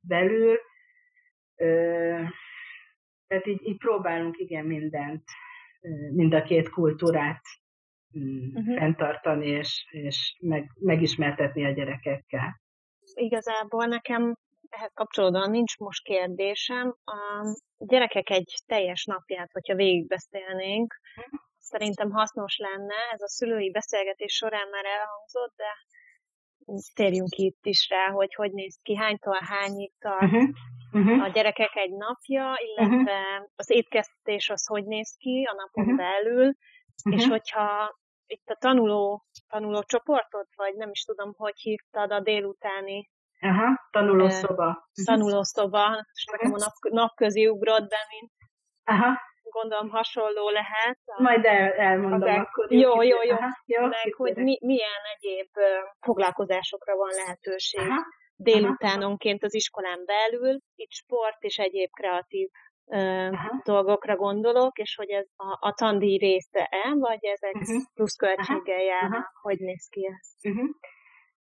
belül. Tehát így, így próbálunk igen mindent, mind a két kultúrát uh-huh. fenntartani és, és meg, megismertetni a gyerekekkel. Igazából nekem ehhez kapcsolódóan nincs most kérdésem. A gyerekek egy teljes napját, hogyha végigbeszélnénk, szerintem hasznos lenne. Ez a szülői beszélgetés során már elhangzott, de térjünk itt is rá, hogy hogy néz ki, hánytól hányig tart uh-huh. Uh-huh. a gyerekek egy napja, illetve uh-huh. az étkeztés az hogy néz ki a napon uh-huh. belül, uh-huh. és hogyha itt a tanuló, tanuló csoportot, vagy nem is tudom, hogy hívtad a délutáni Aha, tanulószoba. Tanulószoba, és nekem a nap, napközi ugrott be, mint Aha. gondolom hasonló lehet. A, Majd el, elmondom az akkor. Jó, jó, jó. Aha, jó Meg, hogy mi, milyen egyéb foglalkozásokra van lehetőség Aha. délutánonként az iskolán belül, itt sport és egyéb kreatív Aha. dolgokra gondolok, és hogy ez a, a tandíj része-e, vagy ezek uh-huh. pluszköltséggel járnak, hogy néz ki ez? Uh-huh.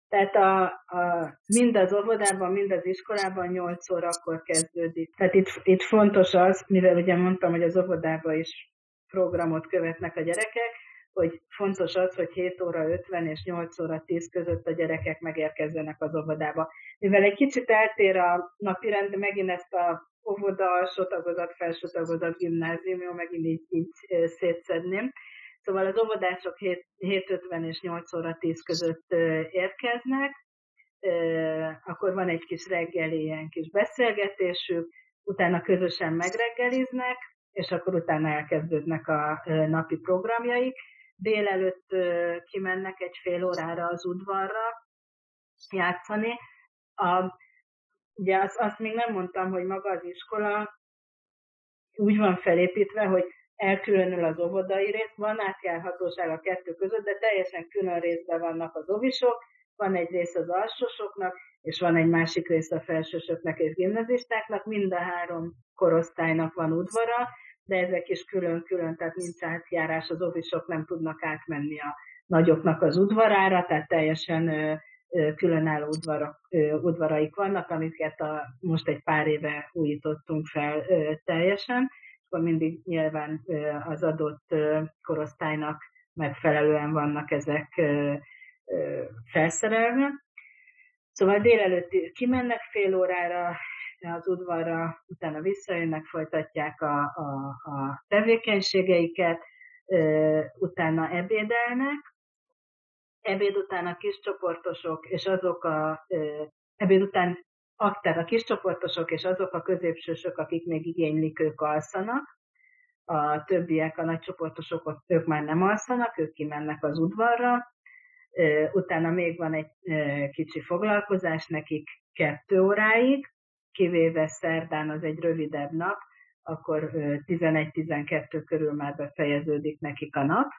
Tehát a, a, mind az óvodában, mind az iskolában 8 órakor kezdődik. Tehát itt, itt fontos az, mivel ugye mondtam, hogy az óvodában is programot követnek a gyerekek, hogy fontos az, hogy 7 óra 50 és 8 óra 10 között a gyerekek megérkezzenek az óvodába. Mivel egy kicsit eltér a napi rend, megint ezt a óvoda, alsó tagozat, felső tagozat, gimnázium, megint így, így szétszedném. Szóval az óvodások 7.50 és 8 óra 10 között érkeznek, akkor van egy kis reggeli, ilyen kis beszélgetésük, utána közösen megreggeliznek, és akkor utána elkezdődnek a napi programjaik. Délelőtt kimennek egy fél órára az udvarra játszani. A, ugye azt, azt még nem mondtam, hogy maga az iskola úgy van felépítve, hogy elkülönül az óvodai rész, van átjárhatóság a kettő között, de teljesen külön részben vannak az ovisok, van egy rész az alsósoknak, és van egy másik rész a felsősöknek és gimnazistáknak, mind a három korosztálynak van udvara, de ezek is külön-külön, tehát nincs átjárás, az ovisok nem tudnak átmenni a nagyoknak az udvarára, tehát teljesen különálló udvarak, udvaraik vannak, amiket a, most egy pár éve újítottunk fel teljesen, akkor mindig nyilván az adott korosztálynak megfelelően vannak ezek felszerelve. Szóval délelőtt kimennek fél órára az udvarra, utána visszajönnek, folytatják a, a, a tevékenységeiket, utána ebédelnek, ebéd után a kis csoportosok és azok a ebéd után tehát a kiscsoportosok és azok a középsősök, akik még igénylik, ők alszanak, a többiek, a nagycsoportosok, ők már nem alszanak, ők kimennek az udvarra, utána még van egy kicsi foglalkozás nekik kettő óráig, kivéve szerdán az egy rövidebb nap, akkor 11-12 körül már befejeződik nekik a nap.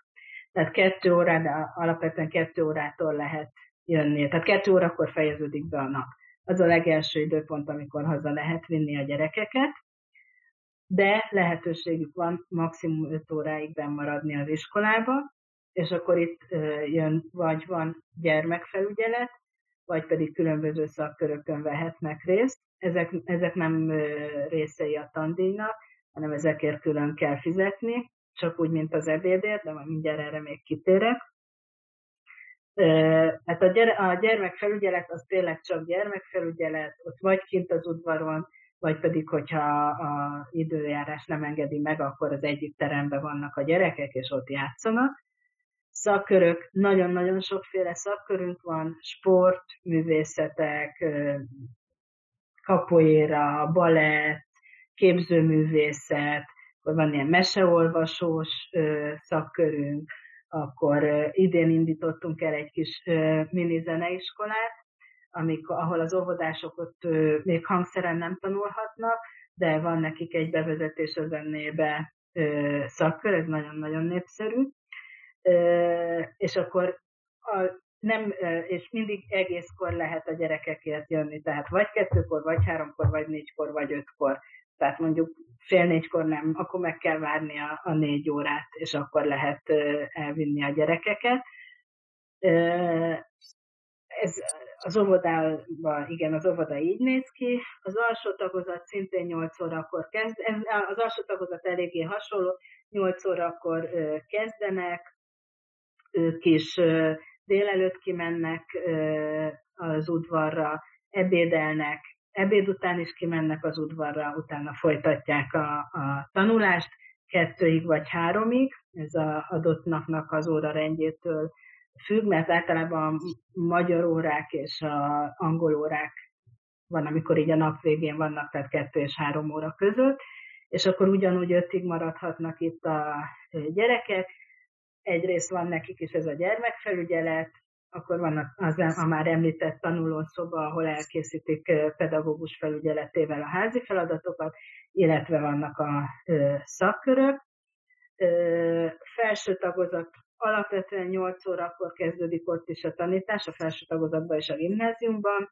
Tehát kettő de alapvetően kettő órától lehet jönni. Tehát kettő órakor fejeződik be a nap az a legelső időpont, amikor haza lehet vinni a gyerekeket, de lehetőségük van maximum 5 óráig maradni az iskolába, és akkor itt jön, vagy van gyermekfelügyelet, vagy pedig különböző szakkörökön vehetnek részt. Ezek, ezek nem részei a tandíjnak, hanem ezekért külön kell fizetni, csak úgy, mint az ebédért, de majd mindjárt erre még kitérek. Hát a, gyere, a gyermekfelügyelet az tényleg csak gyermekfelügyelet, ott vagy kint az udvaron, vagy pedig, hogyha a időjárás nem engedi meg, akkor az egyik teremben vannak a gyerekek, és ott játszanak. Szakkörök, nagyon-nagyon sokféle szakkörünk van, sport, művészetek, kapoéra, balett, képzőművészet, vagy van ilyen meseolvasós szakkörünk, akkor idén indítottunk el egy kis mini zeneiskolát, amik, ahol az óvodások ott még hangszeren nem tanulhatnak, de van nekik egy bevezetés a zenébe szakkör, ez nagyon-nagyon népszerű. És akkor a, nem, és mindig egészkor lehet a gyerekekért jönni, tehát vagy kettőkor, vagy háromkor, vagy négykor, vagy ötkor. Tehát mondjuk fél négykor nem, akkor meg kell várni a, a négy órát, és akkor lehet elvinni a gyerekeket. Ez az óvodában, igen, az óvoda így néz ki. Az alsó tagozat szintén 8 órakor kezd, ez, az alsó tagozat eléggé hasonló, 8 órakor kezdenek, ők is délelőtt kimennek az udvarra, ebédelnek, ebéd után is kimennek az udvarra, utána folytatják a, a tanulást, kettőig vagy háromig, ez az adott napnak az óra rendjétől függ, mert általában a magyar órák és a angol órák van, amikor így a nap végén vannak, tehát kettő és három óra között, és akkor ugyanúgy ötig maradhatnak itt a gyerekek. Egyrészt van nekik is ez a gyermekfelügyelet, akkor van az a már említett tanulószoba, ahol elkészítik pedagógus felügyeletével a házi feladatokat, illetve vannak a szakkörök. Felső tagozat alapvetően 8 órakor kezdődik ott is a tanítás, a felső tagozatban és a gimnáziumban,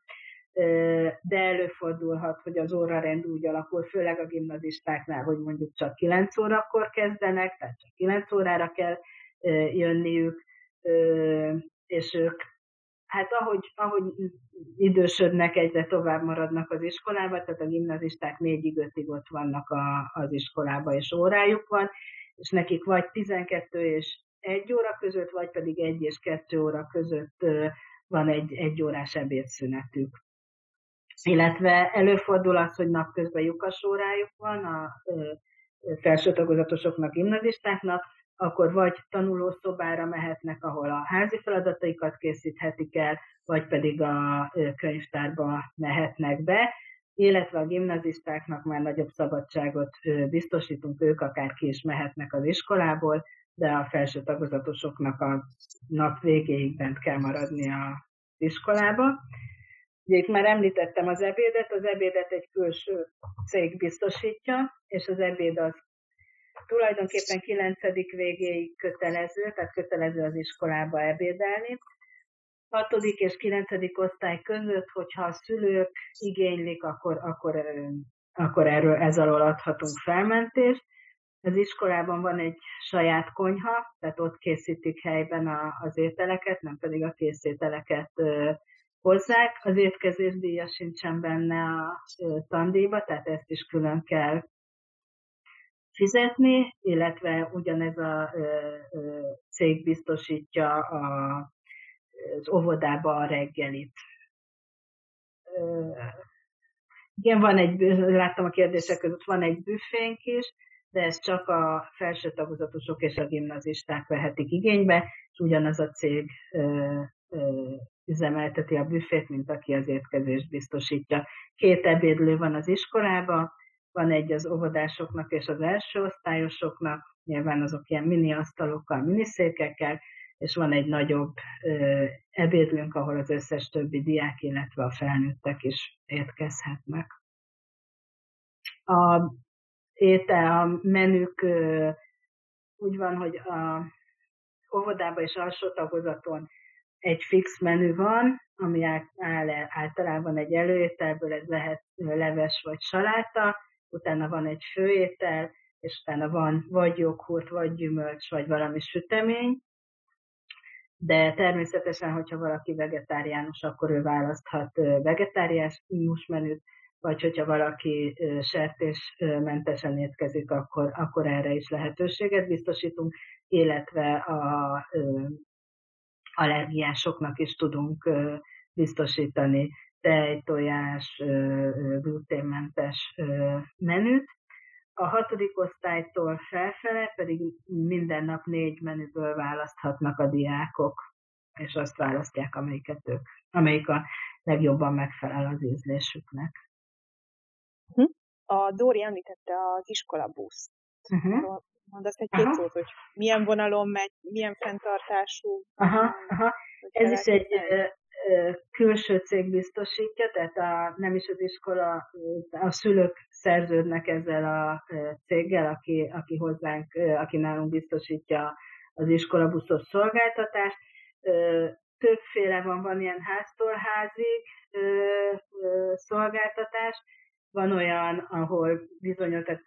de előfordulhat, hogy az órarend úgy alakul, főleg a gimnazistáknál, hogy mondjuk csak 9 órakor kezdenek, tehát csak 9 órára kell jönniük, és ők, hát ahogy, ahogy idősödnek, egyre tovább maradnak az iskolában, tehát a gimnazisták négyig, ötig ott vannak a, az iskolában, és órájuk van, és nekik vagy 12 és 1 óra között, vagy pedig 1 és 2 óra között van egy egy órás ebédszünetük. Illetve előfordul az, hogy napközben lyukas órájuk van a felső tagozatosoknak, gimnazistáknak, akkor vagy tanulószobára mehetnek, ahol a házi feladataikat készíthetik el, vagy pedig a könyvtárba mehetnek be, illetve a gimnazistáknak már nagyobb szabadságot biztosítunk, ők akár ki is mehetnek az iskolából, de a felső tagozatosoknak a nap végéig bent kell maradni az iskolába. Ugye már említettem az ebédet, az ebédet egy külső cég biztosítja, és az ebéd az tulajdonképpen 9. végéig kötelező, tehát kötelező az iskolába ebédelni. 6. és 9. osztály között, hogyha a szülők igénylik, akkor, akkor, akkor erről ez alól adhatunk felmentést. Az iskolában van egy saját konyha, tehát ott készítik helyben a, az ételeket, nem pedig a készételeket hozzák. Az étkezés díja sincsen benne a tandíjba, tehát ezt is külön kell fizetni, illetve ugyanez a cég biztosítja a, az óvodába a reggelit. Igen, van egy, láttam a kérdések között, van egy büfénk is, de ezt csak a felső tagozatosok és a gimnazisták vehetik igénybe, és ugyanaz a cég ö, ö, üzemelteti a büfét, mint aki az étkezést biztosítja. Két ebédlő van az iskolában, van egy az óvodásoknak és az első osztályosoknak, nyilván azok ilyen mini asztalokkal, mini székekkel, és van egy nagyobb ö, ebédlőnk, ahol az összes többi diák, illetve a felnőttek is étkezhetnek. A étel, a menük ö, úgy van, hogy a óvodában és alsó tagozaton egy fix menü van, ami áll általában egy előételből, ez lehet leves vagy saláta, utána van egy főétel, és utána van vagy joghurt, vagy gyümölcs, vagy valami sütemény, de természetesen, hogyha valaki vegetáriánus, akkor ő választhat vegetáriánus menüt, vagy hogyha valaki sertésmentesen étkezik, akkor, akkor erre is lehetőséget biztosítunk, illetve a allergiásoknak is tudunk biztosítani tej, tojás, gluténmentes menüt. A hatodik osztálytól felfele pedig minden nap négy menüből választhatnak a diákok, és azt választják, amelyiket ők, amelyik a legjobban megfelel az ízlésüknek. Hm? A Dóri említette az iskolabusz uh-huh. mondasz egy-két aha. szót, hogy milyen vonalon megy, milyen fenntartású. Aha, aha. Ez is egy külső cég biztosítja, tehát a, nem is az iskola, a szülők szerződnek ezzel a céggel, aki, aki hozzánk, aki nálunk biztosítja az iskolabuszos szolgáltatást. Többféle van, van ilyen háztól házig szolgáltatás, van olyan, ahol bizonyos, tehát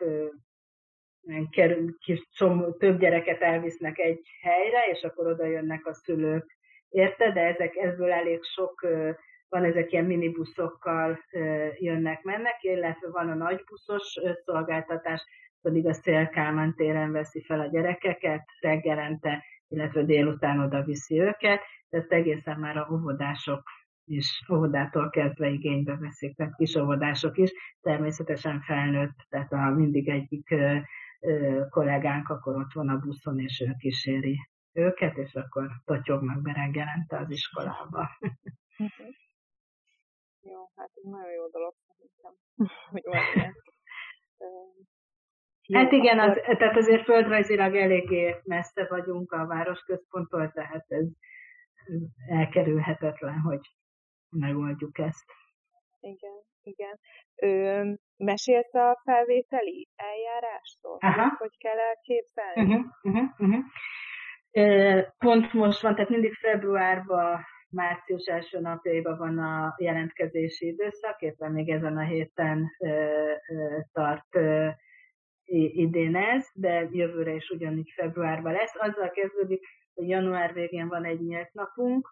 kis csomó, több gyereket elvisznek egy helyre, és akkor oda jönnek a szülők, érte, de ezek, ebből elég sok van ezek ilyen minibuszokkal jönnek-mennek, illetve van a nagybuszos szolgáltatás, pedig a Szélkálmán téren veszi fel a gyerekeket reggelente, illetve délután oda viszi őket, de ezt egészen már a óvodások is óvodától kezdve igénybe veszik, tehát kis óvodások is, természetesen felnőtt, tehát a mindig egyik kollégánk akkor ott van a buszon, és ő kíséri őket, és akkor totyognak be reggelente az iskolába. Jó, hát ez nagyon jó dolog szerintem, hogy van. Jó, hát igen, akkor... az, tehát azért földrajzilag eléggé messze vagyunk a városközponttól, tehát ez, ez elkerülhetetlen, hogy megoldjuk ezt. Igen, igen. Ö, mesélsz a felvételi eljárásról? Aha. Hogy kell elképzelni? Uh-huh, uh-huh, uh-huh. Pont most van, tehát mindig februárban március első napjaiban van a jelentkezési időszak, éppen még ezen a héten tart idén ez, de jövőre is ugyanígy februárban lesz. Azzal kezdődik, hogy január végén van egy nyílt napunk,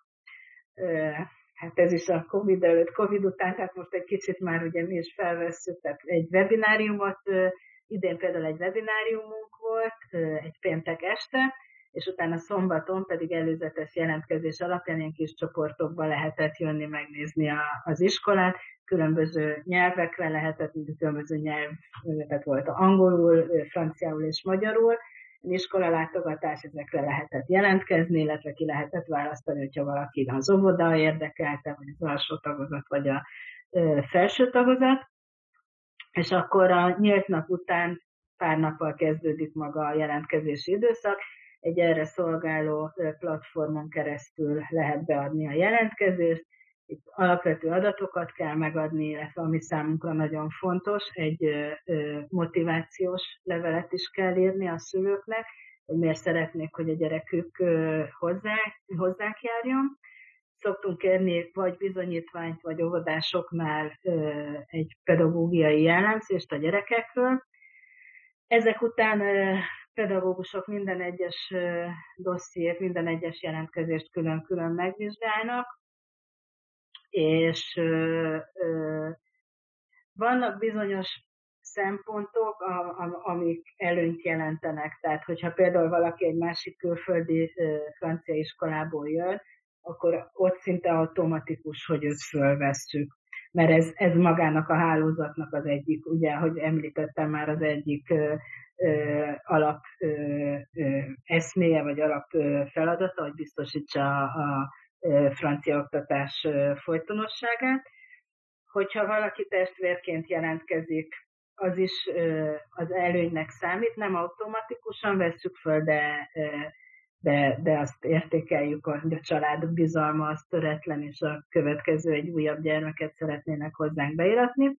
hát ez is a Covid előtt, Covid után, tehát most egy kicsit már ugye mi is felvesszük, tehát egy webináriumot, idén például egy webináriumunk volt, egy péntek este, és utána szombaton pedig előzetes jelentkezés alapján ilyen kis csoportokba lehetett jönni, megnézni a, az iskolát, különböző nyelvekre lehetett, különböző nyelv, tehát volt angolul, franciául és magyarul, iskola látogatás, ezekre lehetett jelentkezni, illetve ki lehetett választani, hogyha valaki az óvoda érdekelte, vagy az alsó tagozat, vagy a felső tagozat. És akkor a nyílt nap után pár nappal kezdődik maga a jelentkezési időszak, egy erre szolgáló platformon keresztül lehet beadni a jelentkezést, itt alapvető adatokat kell megadni, illetve ami számunkra nagyon fontos, egy motivációs levelet is kell írni a szülőknek, hogy miért szeretnék, hogy a gyerekük hozzá, hozzánk járjon. Szoktunk kérni vagy bizonyítványt, vagy óvodásoknál egy pedagógiai jellemzést a gyerekekről. Ezek után pedagógusok minden egyes dossziét, minden egyes jelentkezést külön-külön megvizsgálnak, és vannak bizonyos szempontok, amik előnyt jelentenek. Tehát, hogyha például valaki egy másik külföldi francia iskolából jön, akkor ott szinte automatikus, hogy őt fölvesszük. Mert ez, ez magának a hálózatnak az egyik, ugye, hogy említettem már az egyik alap eszméje, vagy alap feladata, hogy biztosítsa a, francia oktatás folytonosságát. Hogyha valaki testvérként jelentkezik, az is az előnynek számít, nem automatikusan vesszük föl, de, de, de azt értékeljük, hogy a család bizalma az töretlen, és a következő egy újabb gyermeket szeretnének hozzánk beiratni.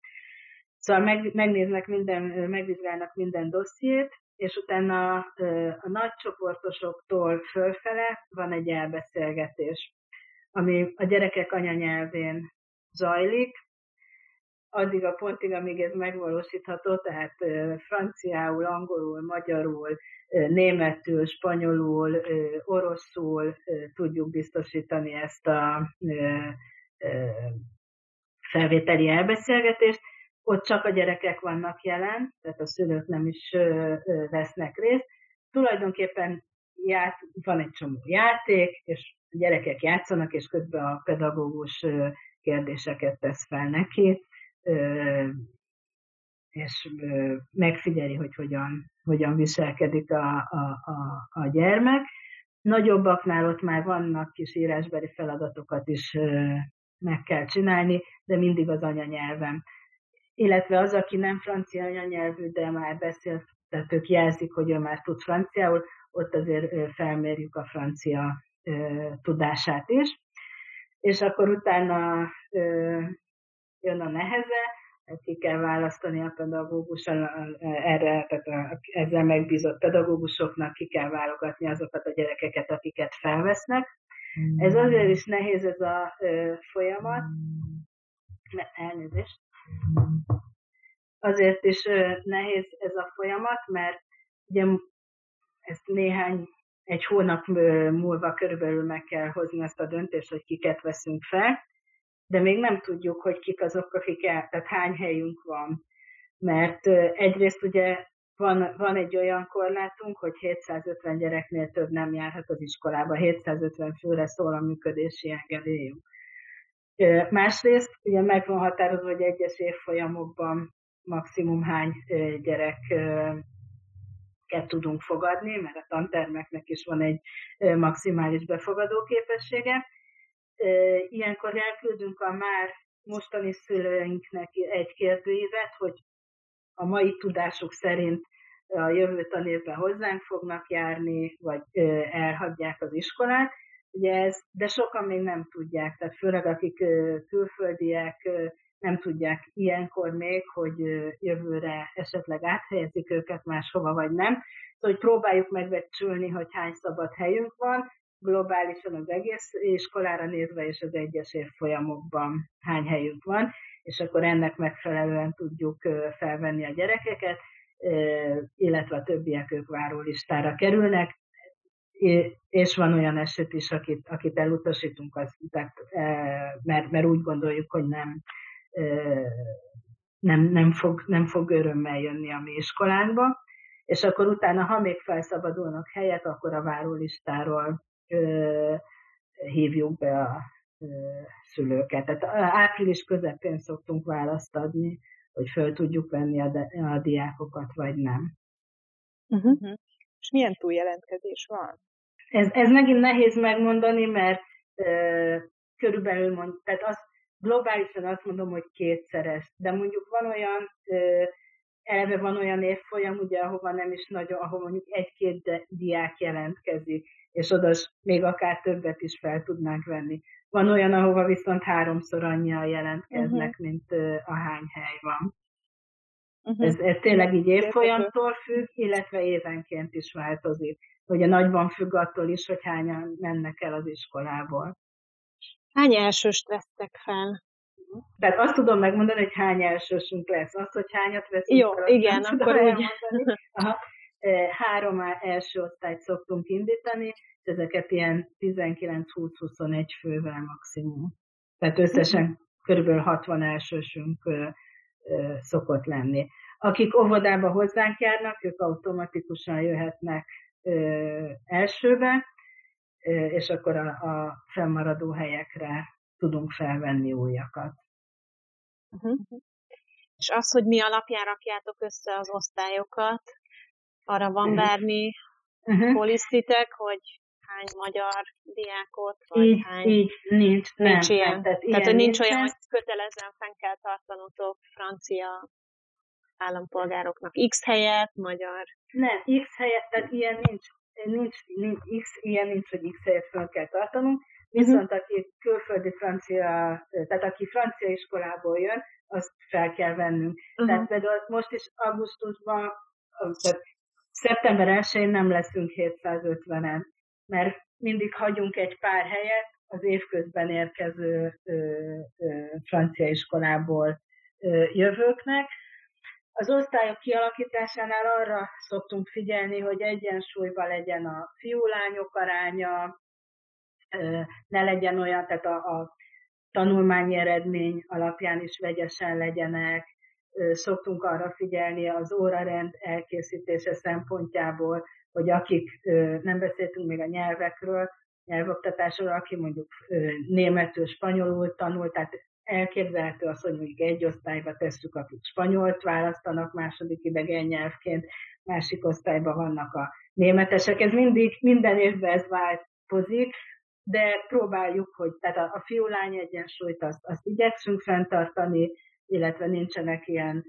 Szóval meg, megnéznek minden, megvizsgálnak minden dossziét, és utána a nagy csoportosoktól fölfele van egy elbeszélgetés ami a gyerekek anyanyelvén zajlik, addig a pontig, amíg ez megvalósítható, tehát franciául, angolul, magyarul, németül, spanyolul, oroszul tudjuk biztosítani ezt a felvételi elbeszélgetést. Ott csak a gyerekek vannak jelen, tehát a szülők nem is vesznek részt. Tulajdonképpen ját, van egy csomó játék, és a gyerekek játszanak, és közben a pedagógus kérdéseket tesz fel neki, és megfigyeli, hogy hogyan, hogyan viselkedik a, a, a, a gyermek. Nagyobbaknál ott már vannak kis írásbeli feladatokat is meg kell csinálni, de mindig az anyanyelvem. Illetve az, aki nem francia anyanyelvű, de már beszél tehát ők jelzik, hogy ő már tud franciául, ott azért felmérjük a francia tudását is. És akkor utána jön a neheze, ki kell választani a pedagóguson, erre, tehát a, ezzel megbízott pedagógusoknak ki kell válogatni azokat a gyerekeket, akiket felvesznek. Ez azért is nehéz ez a folyamat, elnézést, azért is nehéz ez a folyamat, mert ugye ezt néhány, egy hónap múlva körülbelül meg kell hozni ezt a döntést, hogy kiket veszünk fel, de még nem tudjuk, hogy kik azok, akik el, tehát hány helyünk van. Mert egyrészt ugye van, van egy olyan korlátunk, hogy 750 gyereknél több nem járhat az iskolába, 750 főre szól a működési engedélyünk. Másrészt ugye meg van határozva, hogy egyes évfolyamokban maximum hány gyereket tudunk fogadni, mert a tantermeknek is van egy maximális befogadó képessége. Ilyenkor elküldünk a már mostani szülőinknek egy kérdőívet, hogy a mai tudásuk szerint a jövő tanévben hozzánk fognak járni, vagy elhagyják az iskolát. Ugye ez, de sokan még nem tudják, tehát főleg akik külföldiek, nem tudják ilyenkor még, hogy jövőre esetleg áthelyezik őket máshova, vagy nem. Szóval, hogy próbáljuk megbecsülni, hogy hány szabad helyünk van, globálisan az egész iskolára nézve és az egyes évfolyamokban hány helyünk van, és akkor ennek megfelelően tudjuk felvenni a gyerekeket, illetve a többiek ők várólistára kerülnek, és van olyan eset is, akit, akit elutasítunk, az, tehát, mert, mert úgy gondoljuk, hogy nem, nem, nem, fog, nem fog örömmel jönni a mi iskolánkba, és akkor utána, ha még felszabadulnak helyet, akkor a várólistáról ö, hívjuk be a szülőket. Tehát április közepén szoktunk választ adni, hogy föl tudjuk venni a, de, a diákokat, vagy nem. Uh-huh. És milyen túljelentkezés van? Ez, ez megint nehéz megmondani, mert ö, körülbelül mond, tehát azt globálisan azt mondom, hogy kétszeres, de mondjuk van olyan, eleve van olyan évfolyam, ugye, ahova nem is nagyon, ahol mondjuk egy-két diák jelentkezik, és oda még akár többet is fel tudnánk venni. Van olyan, ahova viszont háromszor annyian jelentkeznek, uh-huh. mint a hány hely van. Uh-huh. Ez, ez tényleg így évfolyamtól függ, illetve évenként is változik. Ugye nagyban függ attól is, hogy hányan mennek el az iskolából. Hány elsőst vesztek fel? Tehát azt tudom megmondani, hogy hány elsősünk lesz. Azt, hogy hányat veszünk Jó, fel, igen, akkor úgy. Aha. Három első osztályt szoktunk indítani, és ezeket ilyen 19-20-21 fővel maximum. Tehát összesen körülbelül 60 elsősünk szokott lenni. Akik óvodába hozzánk járnak, ők automatikusan jöhetnek elsőbe, és akkor a, a fennmaradó helyekre tudunk felvenni újakat. Uh-huh. És az, hogy mi alapján rakjátok össze az osztályokat, arra van bármi uh-huh. polisztitek, hogy hány magyar diákot, vagy így, hány... Így, nincs, nincs nem, ilyen. Tehát, tehát hogy nincs olyan, hogy kötelezően fenn kell tartanotok francia állampolgároknak X helyet, magyar... Nem, X helyet, tehát ilyen nincs nincs, nincs X, ilyen nincs, hogy X helyet fel kell tartanunk, viszont aki külföldi francia, tehát aki francia iskolából jön, azt fel kell vennünk. Uh-huh. Tehát például most is augusztusban, tehát szeptember 1-én nem leszünk 750-en, mert mindig hagyunk egy pár helyet az évközben érkező ö, ö, francia iskolából ö, jövőknek, az osztályok kialakításánál arra szoktunk figyelni, hogy egyensúlyban legyen a fiú-lányok aránya, ne legyen olyan, tehát a, a tanulmányi eredmény alapján is vegyesen legyenek, szoktunk arra figyelni az órarend elkészítése szempontjából, hogy akik, nem beszéltünk még a nyelvekről, nyelvoktatásról, aki mondjuk németül, spanyolul tanul, tehát elképzelhető az, hogy mondjuk egy osztályba tesszük, akik spanyolt választanak második idegen nyelvként, másik osztályban vannak a németesek. Ez mindig, minden évben ez változik, de próbáljuk, hogy tehát a, a fiú-lány egyensúlyt azt, azt igyekszünk fenntartani, illetve nincsenek ilyen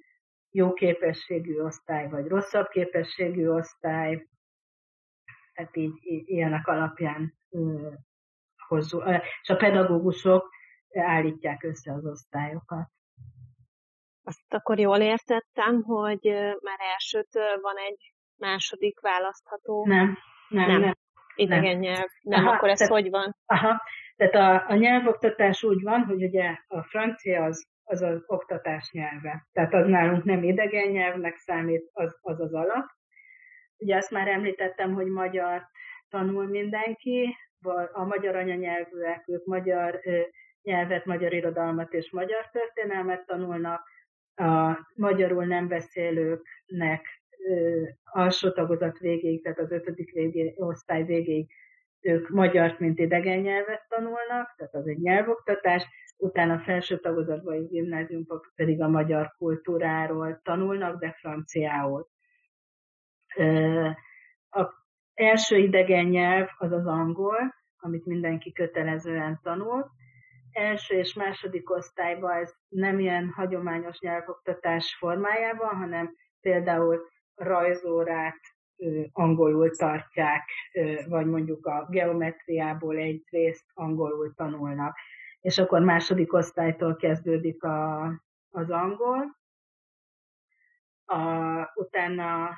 jó képességű osztály, vagy rosszabb képességű osztály, tehát így, így ilyenek alapján hozzuk, és a pedagógusok állítják össze az osztályokat. Azt akkor jól értettem, hogy már elsőtől van egy második választható? Nem, nem, nem. nem. Idegen nem. nyelv. Nem, aha, akkor ez tehát, hogy van? Aha, tehát a, a nyelvoktatás úgy van, hogy ugye a francia az az az oktatás nyelve. Tehát az nálunk nem idegen nyelvnek számít, az az, az alap. Ugye azt már említettem, hogy magyar tanul mindenki, a magyar anyanyelvűek, ők magyar nyelvet, magyar irodalmat és magyar történelmet tanulnak, a magyarul nem beszélőknek alsó tagozat végéig, tehát az ötödik végé, osztály végéig ők magyart, mint idegen nyelvet tanulnak, tehát az egy nyelvoktatás, utána felső tagozatban, vagy gimnáziumban pedig a magyar kultúráról tanulnak, de franciául. A első idegen nyelv az az angol, amit mindenki kötelezően tanul. Első és második osztályban ez nem ilyen hagyományos nyelvoktatás formájában, hanem például rajzórát angolul tartják, vagy mondjuk a geometriából egy részt angolul tanulnak. És akkor második osztálytól kezdődik a, az angol, a, utána,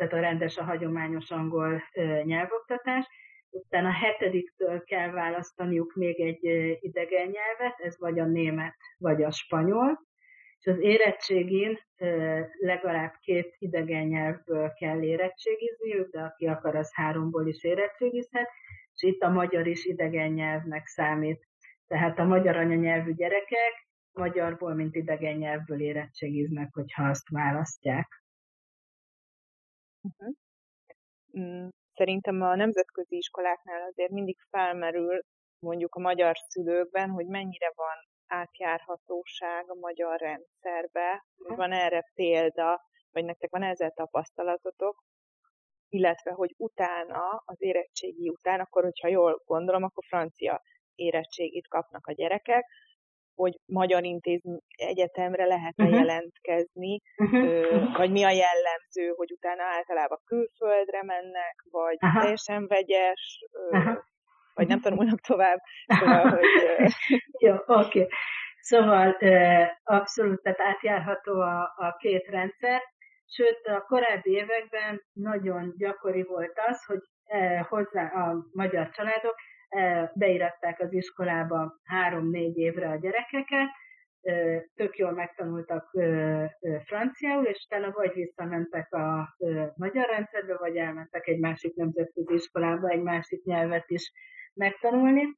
tehát a rendes, a hagyományos angol nyelvoktatás, utána a hetediktől kell választaniuk még egy idegen nyelvet, ez vagy a német, vagy a spanyol, és az érettségén legalább két idegen nyelvből kell érettségizniük, de aki akar, az háromból is érettségizhet, és itt a magyar is idegen nyelvnek számít. Tehát a magyar anyanyelvű gyerekek magyarból, mint idegen nyelvből érettségiznek, hogyha azt választják. Uh-huh. Szerintem a nemzetközi iskoláknál azért mindig felmerül mondjuk a magyar szülőkben, hogy mennyire van átjárhatóság a magyar rendszerbe, hogy van erre példa, vagy nektek van ezzel tapasztalatotok, illetve hogy utána, az érettségi után, akkor, hogyha jól gondolom, akkor francia érettségit kapnak a gyerekek, hogy magyar intézmény egyetemre lehet-e uh-huh. jelentkezni, uh-huh. Ö, vagy mi a jellemző, hogy utána általában külföldre mennek, vagy uh-huh. teljesen vegyes, ö, uh-huh. vagy nem tanulnak tovább. Szóval, hogy, Jó, oké. Okay. Szóval abszolút, tehát átjárható a, a két rendszer, sőt a korábbi években nagyon gyakori volt az, hogy hozzá a magyar családok beiratták az iskolába három-négy évre a gyerekeket, tök jól megtanultak franciául, és utána vagy visszamentek a magyar rendszerbe, vagy elmentek egy másik nemzetközi iskolába egy másik nyelvet is megtanulni.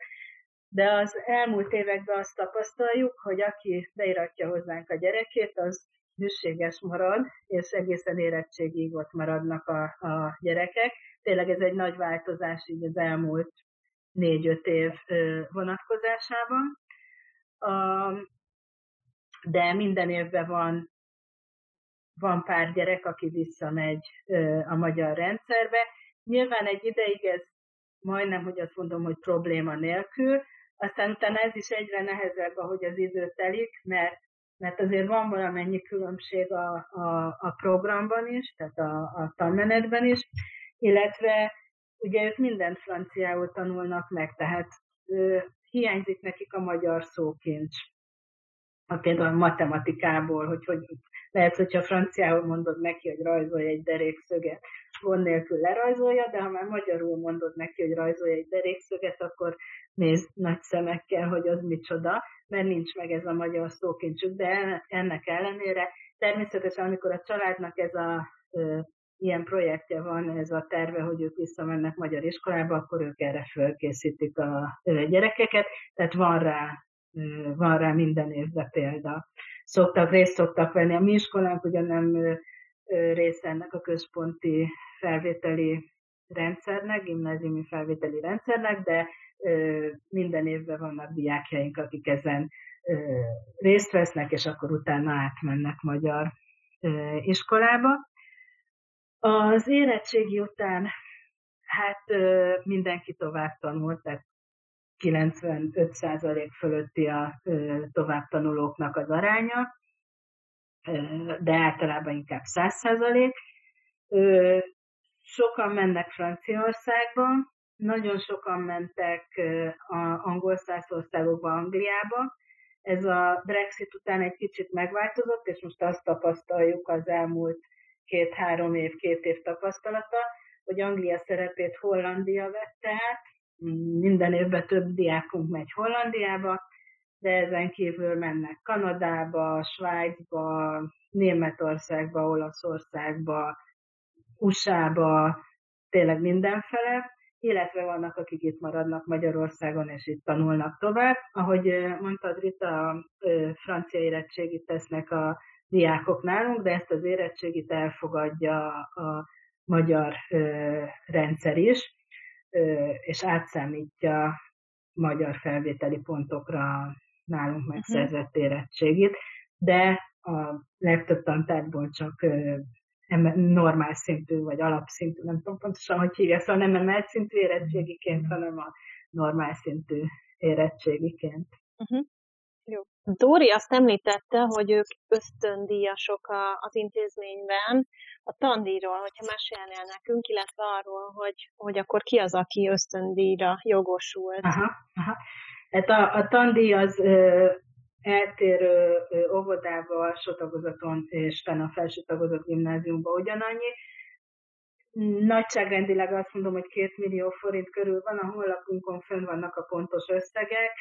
De az elmúlt években azt tapasztaljuk, hogy aki beiratja hozzánk a gyerekét, az hűséges marad, és egészen érettségig ott maradnak a, a gyerekek. Tényleg ez egy nagy változás így az elmúlt négy-öt év vonatkozásában. De minden évben van, van pár gyerek, aki visszamegy a magyar rendszerbe. Nyilván egy ideig ez majdnem, hogy azt mondom, hogy probléma nélkül, aztán utána ez is egyre nehezebb, ahogy az idő telik, mert, mert azért van valamennyi különbség a, a, a programban is, tehát a, a tanmenetben is, illetve ugye ők mindent franciául tanulnak meg, tehát ö, hiányzik nekik a magyar szókincs. A például matematikából, hogy, hogy lehet, hogyha franciául mondod neki, hogy rajzolj egy derékszöget, gond nélkül lerajzolja, de ha már magyarul mondod neki, hogy rajzolj egy derékszöget, akkor néz nagy szemekkel, hogy az micsoda, mert nincs meg ez a magyar szókincsük, de ennek ellenére természetesen, amikor a családnak ez a ilyen projektje van, ez a terve, hogy ők visszamennek magyar iskolába, akkor ők erre fölkészítik a gyerekeket, tehát van rá, van rá minden évben példa. Szoktak, részt szoktak venni. A mi iskolánk ugye nem része ennek a központi felvételi rendszernek, gimnáziumi felvételi rendszernek, de minden évben vannak diákjaink, akik ezen részt vesznek, és akkor utána átmennek magyar iskolába. Az érettségi után hát mindenki tovább tanult, tehát 95% fölötti a továbbtanulóknak az aránya. de általában inkább 100 százalék. Sokan mennek Franciaországba, nagyon sokan mentek a angol országokba, Angliába. Ez a Brexit után egy kicsit megváltozott, és most azt tapasztaljuk az elmúlt két-három év, két év tapasztalata, hogy Anglia szerepét Hollandia vette át, minden évben több diákunk megy Hollandiába, de ezen kívül mennek Kanadába, Svájcba, Németországba, Olaszországba, USA-ba, tényleg mindenfele, illetve vannak, akik itt maradnak Magyarországon, és itt tanulnak tovább. Ahogy mondtad, Rita, francia érettségit tesznek a diákok nálunk, de ezt az érettségit elfogadja a magyar rendszer is, és átszámítja magyar felvételi pontokra nálunk mhm. megszerzett érettségit, de a legtöbb tantárból csak normál szintű, vagy alapszintű, nem tudom pontosan, hogy hívja, szóval nem emelt szintű érettségiként, mhm. hanem a normál szintű érettségiként. Uh-huh. Jó. Dóri azt említette, hogy ők ösztöndíjasok a, az intézményben. A tandíjról, hogyha mesélnél nekünk, illetve arról, hogy, hogy akkor ki az, aki ösztöndíjra jogosult. Aha, aha. Hát a, a tandíj az ö, eltérő ö, óvodába, alsó tagozaton és a felső tagozat gimnáziumban ugyanannyi. Nagyságrendileg azt mondom, hogy két millió forint körül van, a honlapunkon fönn vannak a pontos összegek,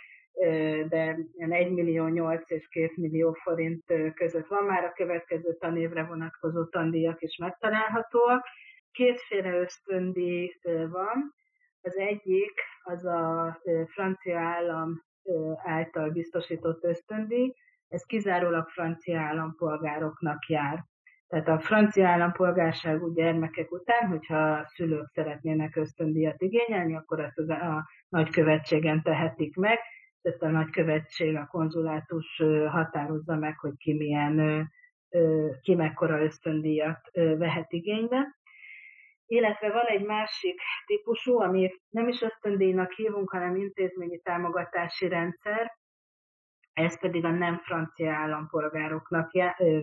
de 1 millió 8 és 2 millió forint között van már a következő tanévre vonatkozó tandíjak is megtalálhatóak. Kétféle ösztöndíj van. Az egyik az a francia állam által biztosított ösztöndíj, ez kizárólag francia állampolgároknak jár. Tehát a francia állampolgárságú gyermekek után, hogyha a szülők szeretnének ösztöndíjat igényelni, akkor ezt az a nagykövetségen tehetik meg, ezt a nagykövetség, a konzulátus határozza meg, hogy ki milyen, ki mekkora ösztöndíjat vehet igénybe. Illetve van egy másik típusú, ami nem is ösztöndíjnak hívunk, hanem intézményi támogatási rendszer, ez pedig a nem francia állampolgároknak,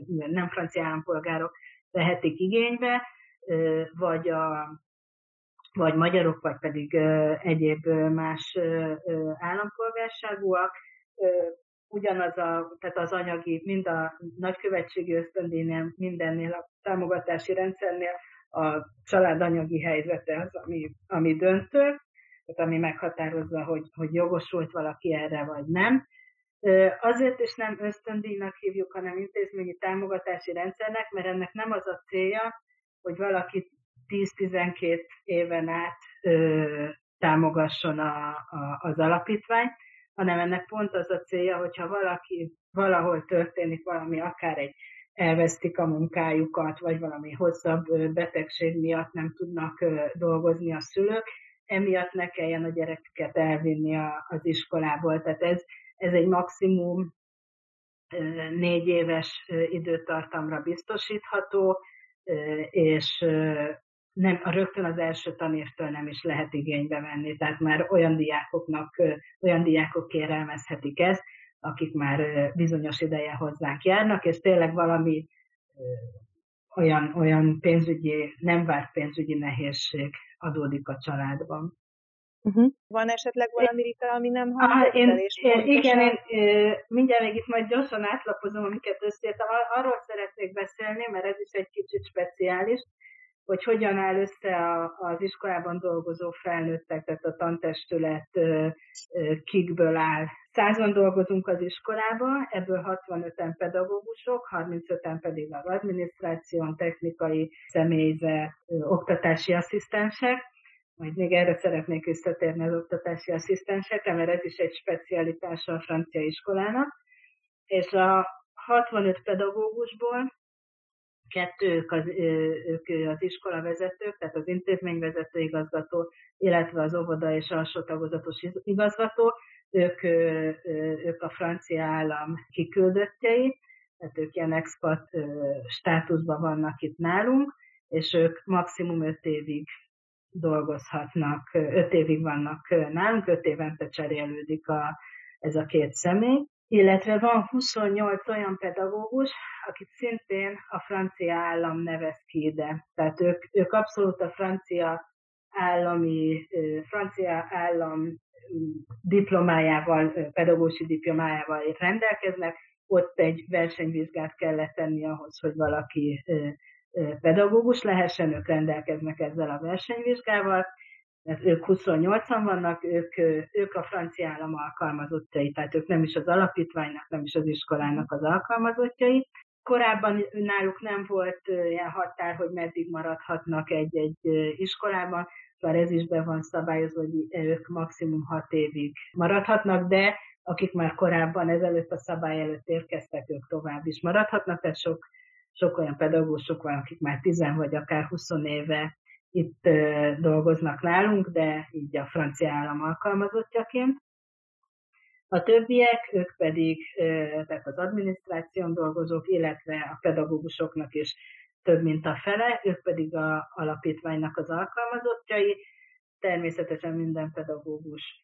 nem francia állampolgárok vehetik igénybe, vagy a vagy magyarok, vagy pedig egyéb más állampolgárságúak. Ugyanaz a, tehát az anyagi, mind a nagykövetségi ösztöndíjnél, mindennél a támogatási rendszernél a család anyagi helyzete az, ami, ami döntő, tehát ami meghatározza, hogy, hogy jogosult valaki erre, vagy nem. Azért is nem ösztöndíjnak hívjuk, hanem intézményi támogatási rendszernek, mert ennek nem az a célja, hogy valakit 10-12 éven át ö, támogasson a, a, az alapítvány, hanem ennek pont az a célja, hogyha valaki valahol történik valami, akár egy elvesztik a munkájukat, vagy valami hosszabb betegség miatt nem tudnak dolgozni a szülők, emiatt ne kelljen a gyerekeket elvinni a, az iskolából. Tehát ez, ez egy maximum négy éves időtartamra biztosítható, és nem, a rögtön az első tanévtől nem is lehet igénybe venni, tehát már olyan diákoknak, olyan diákok kérelmezhetik ezt, akik már bizonyos ideje hozzánk járnak, és tényleg valami olyan, olyan pénzügyi, nem várt pénzügyi nehézség adódik a családban. Uh-huh. Van esetleg valami, Rita, ami nem hangzott ah, én, én, Igen, én, én mindjárt még itt majd gyorsan átlapozom, amiket összeértem. Arról szeretnék beszélni, mert ez is egy kicsit speciális hogy hogyan áll össze a, az iskolában dolgozó felnőttek, tehát a tantestület kikből áll. Százan dolgozunk az iskolában, ebből 65-en pedagógusok, 35-en pedig az adminisztráción, technikai személyzet, oktatási asszisztensek. Majd még erre szeretnék visszatérni az oktatási asszisztensekre, mert ez is egy specialitása a francia iskolának. És a 65 pedagógusból kettők az, ők az iskola vezetők, tehát az intézményvezető igazgató, illetve az óvoda és alsó tagozatos igazgató, ők, ők a francia állam kiküldöttjei, tehát ők ilyen expat státuszban vannak itt nálunk, és ők maximum öt évig dolgozhatnak, öt évig vannak nálunk, öt évente cserélődik a, ez a két személy, illetve van 28 olyan pedagógus, akit szintén a francia állam nevez ki ide. Tehát ők, ők abszolút a francia állami, francia állam diplomájával, pedagógusi diplomájával rendelkeznek, ott egy versenyvizsgát kellett tenni ahhoz, hogy valaki pedagógus lehessen, ők rendelkeznek ezzel a versenyvizsgával, mert ők 28-an vannak, ők, ők a francia állam alkalmazottjai, tehát ők nem is az alapítványnak, nem is az iskolának az alkalmazottjai. Korábban náluk nem volt ilyen határ, hogy meddig maradhatnak egy-egy iskolában, bár ez is be van szabályozva, hogy ők maximum hat évig maradhatnak, de akik már korábban ezelőtt a szabály előtt érkeztek, ők tovább is maradhatnak, tehát sok, sok olyan pedagógusok van, akik már 10 vagy akár 20 éve itt dolgoznak nálunk, de így a francia állam alkalmazottjaként. A többiek, ők pedig, tehát az adminisztráción dolgozók, illetve a pedagógusoknak is több mint a fele, ők pedig a alapítványnak az alkalmazottjai. Természetesen minden pedagógus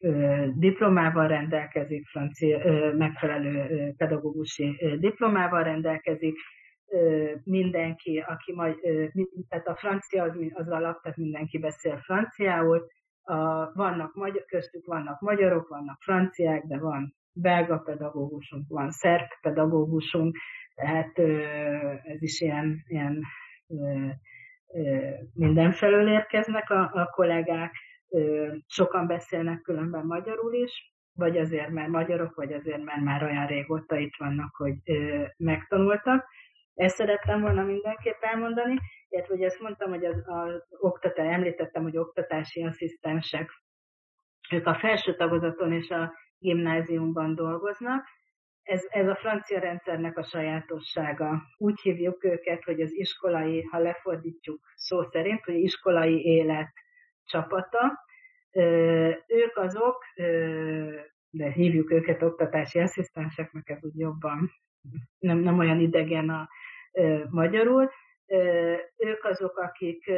diplomával rendelkezik, francia, megfelelő pedagógusi diplomával rendelkezik, mindenki, aki majd, tehát a francia az, az alap, tehát mindenki beszél franciául, a, vannak magyar, köztük vannak magyarok, vannak franciák, de van belga pedagógusunk, van szerb pedagógusunk, tehát ez is ilyen, ilyen mindenfelől érkeznek a, a kollégák, sokan beszélnek különben magyarul is, vagy azért, mert magyarok, vagy azért, mert már olyan régóta itt vannak, hogy megtanultak. Ezt szerettem volna mindenképp elmondani, illetve hogy ezt mondtam, hogy az, az oktatás, említettem, hogy oktatási asszisztensek, ők a felső tagozaton és a gimnáziumban dolgoznak. Ez, ez a francia rendszernek a sajátossága. Úgy hívjuk őket, hogy az iskolai, ha lefordítjuk szó szerint, hogy iskolai élet csapata. Ők azok, de hívjuk őket oktatási asszisztenseknek, ez úgy jobban nem, nem olyan idegen a magyarul. Ők azok, akik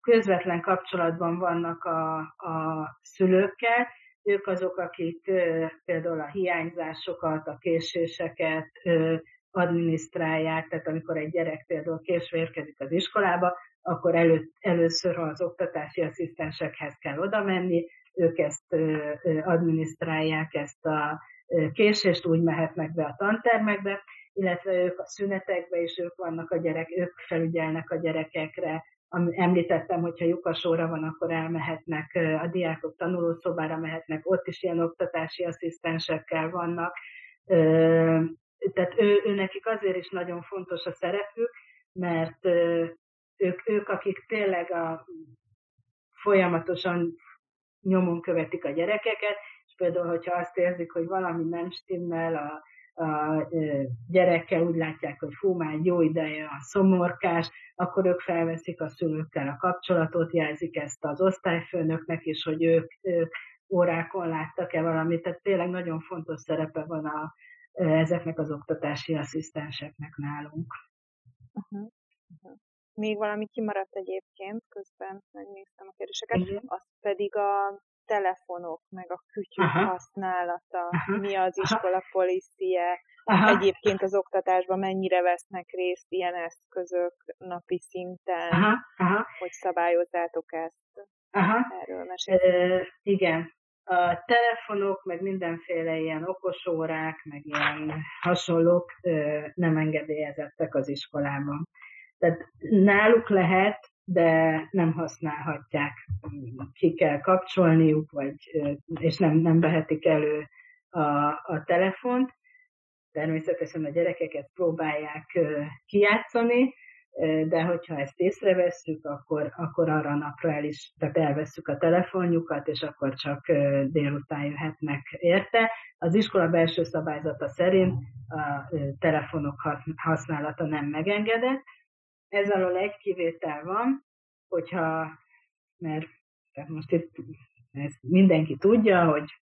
közvetlen kapcsolatban vannak a, a szülőkkel, ők azok, akik például a hiányzásokat, a késéseket adminisztrálják, tehát amikor egy gyerek például késve érkezik az iskolába, akkor elő, először az oktatási asszisztensekhez kell oda menni, ők ezt adminisztrálják, ezt a késést úgy mehetnek be a tantermekbe, illetve ők a szünetekbe is ők vannak a gyerek, ők felügyelnek a gyerekekre, említettem, hogyha lyukasóra van, akkor elmehetnek, a diákok tanulószobára mehetnek, ott is ilyen oktatási asszisztensekkel vannak. Tehát ő, ő nekik azért is nagyon fontos a szerepük, mert ők, ők akik tényleg a, folyamatosan nyomon követik a gyerekeket, például, hogyha azt érzik, hogy valami nem stimmel, a, a gyerekkel úgy látják, hogy fú, már jó ideje a szomorkás, akkor ők felveszik a szülőkkel a kapcsolatot, jelzik ezt az osztályfőnöknek is, hogy ők, ők órákon láttak-e valamit, tehát tényleg nagyon fontos szerepe van a, ezeknek az oktatási asszisztenseknek nálunk. Uh-huh. Uh-huh. Még valami kimaradt egyébként, közben megnéztem a kérdéseket, uh-huh. az pedig a telefonok, meg a kütyük Aha. használata, Aha. mi az iskola policie, egyébként az oktatásban mennyire vesznek részt ilyen eszközök napi szinten, Aha. Aha. hogy szabályozzátok ezt. Aha. Erről mesélj. igen, a telefonok, meg mindenféle ilyen okosórák, meg ilyen hasonlók nem engedélyezettek az iskolában. Tehát náluk lehet de nem használhatják, ki kell kapcsolniuk, vagy, és nem, nem vehetik elő a, a telefont. Természetesen a gyerekeket próbálják kijátszani, de hogyha ezt észrevesszük, akkor, akkor arra a napra el is, tehát elveszük a telefonjukat, és akkor csak délután jöhetnek érte. Az iskola belső szabályzata szerint a telefonok használata nem megengedett, ez alól egy kivétel van, hogyha, mert tehát most itt ezt mindenki tudja, hogy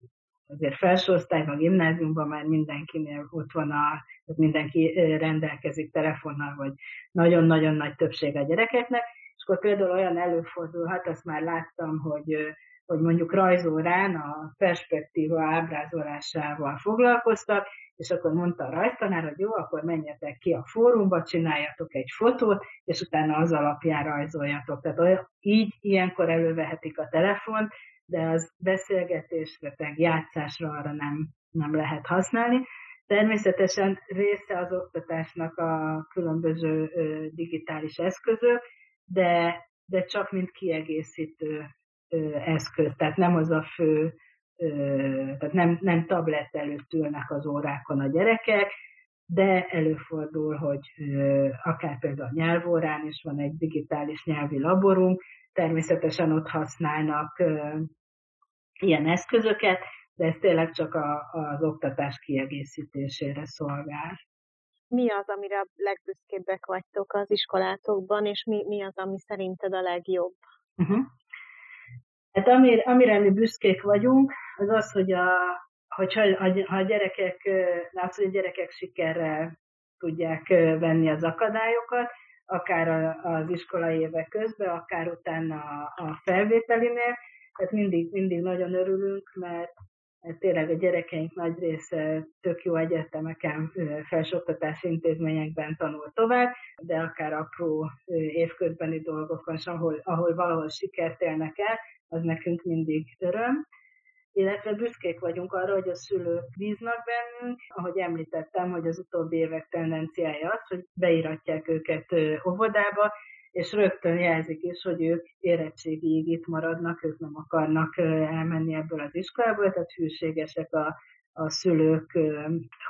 azért felső osztályban, gimnáziumban már mindenkinél ott van a, mindenki rendelkezik telefonnal, vagy nagyon-nagyon nagy többség a gyerekeknek, és akkor például olyan előfordulhat, azt már láttam, hogy hogy mondjuk rajzórán a perspektíva ábrázolásával foglalkoztak, és akkor mondta a rajztanár, hogy jó, akkor menjetek ki a fórumba, csináljatok egy fotót, és utána az alapján rajzoljatok. Tehát így ilyenkor elővehetik a telefont, de az beszélgetésre, meg játszásra arra nem, nem lehet használni. Természetesen része az oktatásnak a különböző digitális eszközök, de, de csak mint kiegészítő eszköz, tehát nem az a fő, tehát nem, nem tablet előtt ülnek az órákon a gyerekek, de előfordul, hogy akár például a nyelvórán is van egy digitális nyelvi laborunk, természetesen ott használnak ilyen eszközöket, de ez tényleg csak a, az oktatás kiegészítésére szolgál. Mi az, amire a legbüszkébbek vagytok az iskolátokban, és mi, mi az, ami szerinted a legjobb? Uh-huh. Hát amire, amire mi büszkék vagyunk, az az, hogy a, hogyha a, ha a gyerekek, látsz, hogy a gyerekek sikerrel tudják venni az akadályokat, akár az iskolai évek közben, akár utána a felvételinél, tehát mindig, mindig nagyon örülünk, mert tényleg a gyerekeink nagy része tök jó egyetemeken, felsőoktatási intézményekben tanul tovább, de akár apró évközbeni dolgokon, ahol, ahol valahol sikert élnek el, az nekünk mindig öröm illetve büszkék vagyunk arra, hogy a szülők bíznak bennünk. Ahogy említettem, hogy az utóbbi évek tendenciája az, hogy beiratják őket óvodába, és rögtön jelzik is, hogy ők érettségig itt maradnak, ők nem akarnak elmenni ebből az iskolából, tehát hűségesek a, a szülők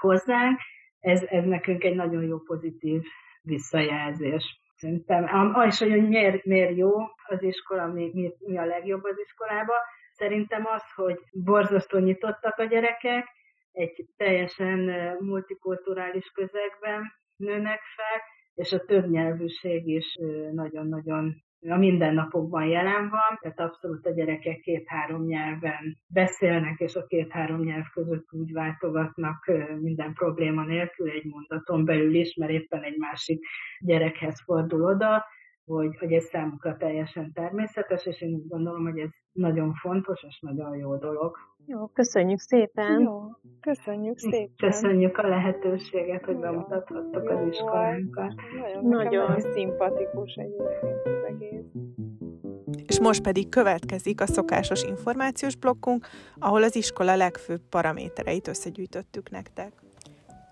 hozzánk. Ez, ez nekünk egy nagyon jó pozitív visszajelzés. Szerintem, és hogy miért, miért jó az iskola, mi, mi, mi a legjobb az iskolába, szerintem az, hogy borzasztó nyitottak a gyerekek, egy teljesen multikulturális közegben nőnek fel, és a többnyelvűség is nagyon-nagyon a mindennapokban jelen van, tehát abszolút a gyerekek két-három nyelven beszélnek, és a két-három nyelv között úgy váltogatnak minden probléma nélkül egy mondaton belül is, mert éppen egy másik gyerekhez fordul oda, hogy, hogy ez számukra teljesen természetes, és én úgy gondolom, hogy ez nagyon fontos és nagyon jó dolog. Jó, köszönjük szépen! Jó, köszönjük szépen! Köszönjük a lehetőséget, hogy bemutathattok az iskolánkat. Nagyon, nagyon szimpatikus egyébként az egész. És most pedig következik a szokásos információs blokkunk, ahol az iskola legfőbb paramétereit összegyűjtöttük nektek.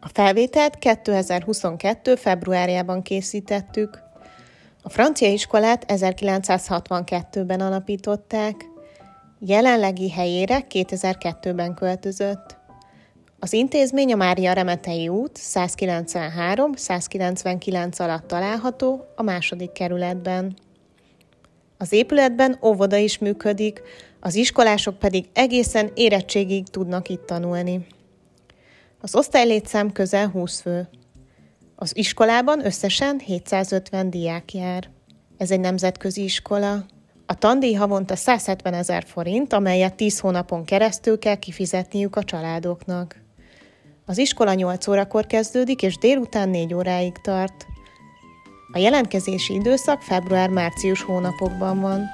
A felvételt 2022. februárjában készítettük. A francia iskolát 1962-ben alapították, jelenlegi helyére 2002-ben költözött. Az intézmény a Mária Remetei út 193-199 alatt található a második kerületben. Az épületben óvoda is működik, az iskolások pedig egészen érettségig tudnak itt tanulni. Az osztálylétszám közel 20 fő. Az iskolában összesen 750 diák jár. Ez egy nemzetközi iskola. A tandíj havonta 170 ezer forint, amelyet 10 hónapon keresztül kell kifizetniük a családoknak. Az iskola 8 órakor kezdődik, és délután 4 óráig tart. A jelentkezési időszak február-március hónapokban van.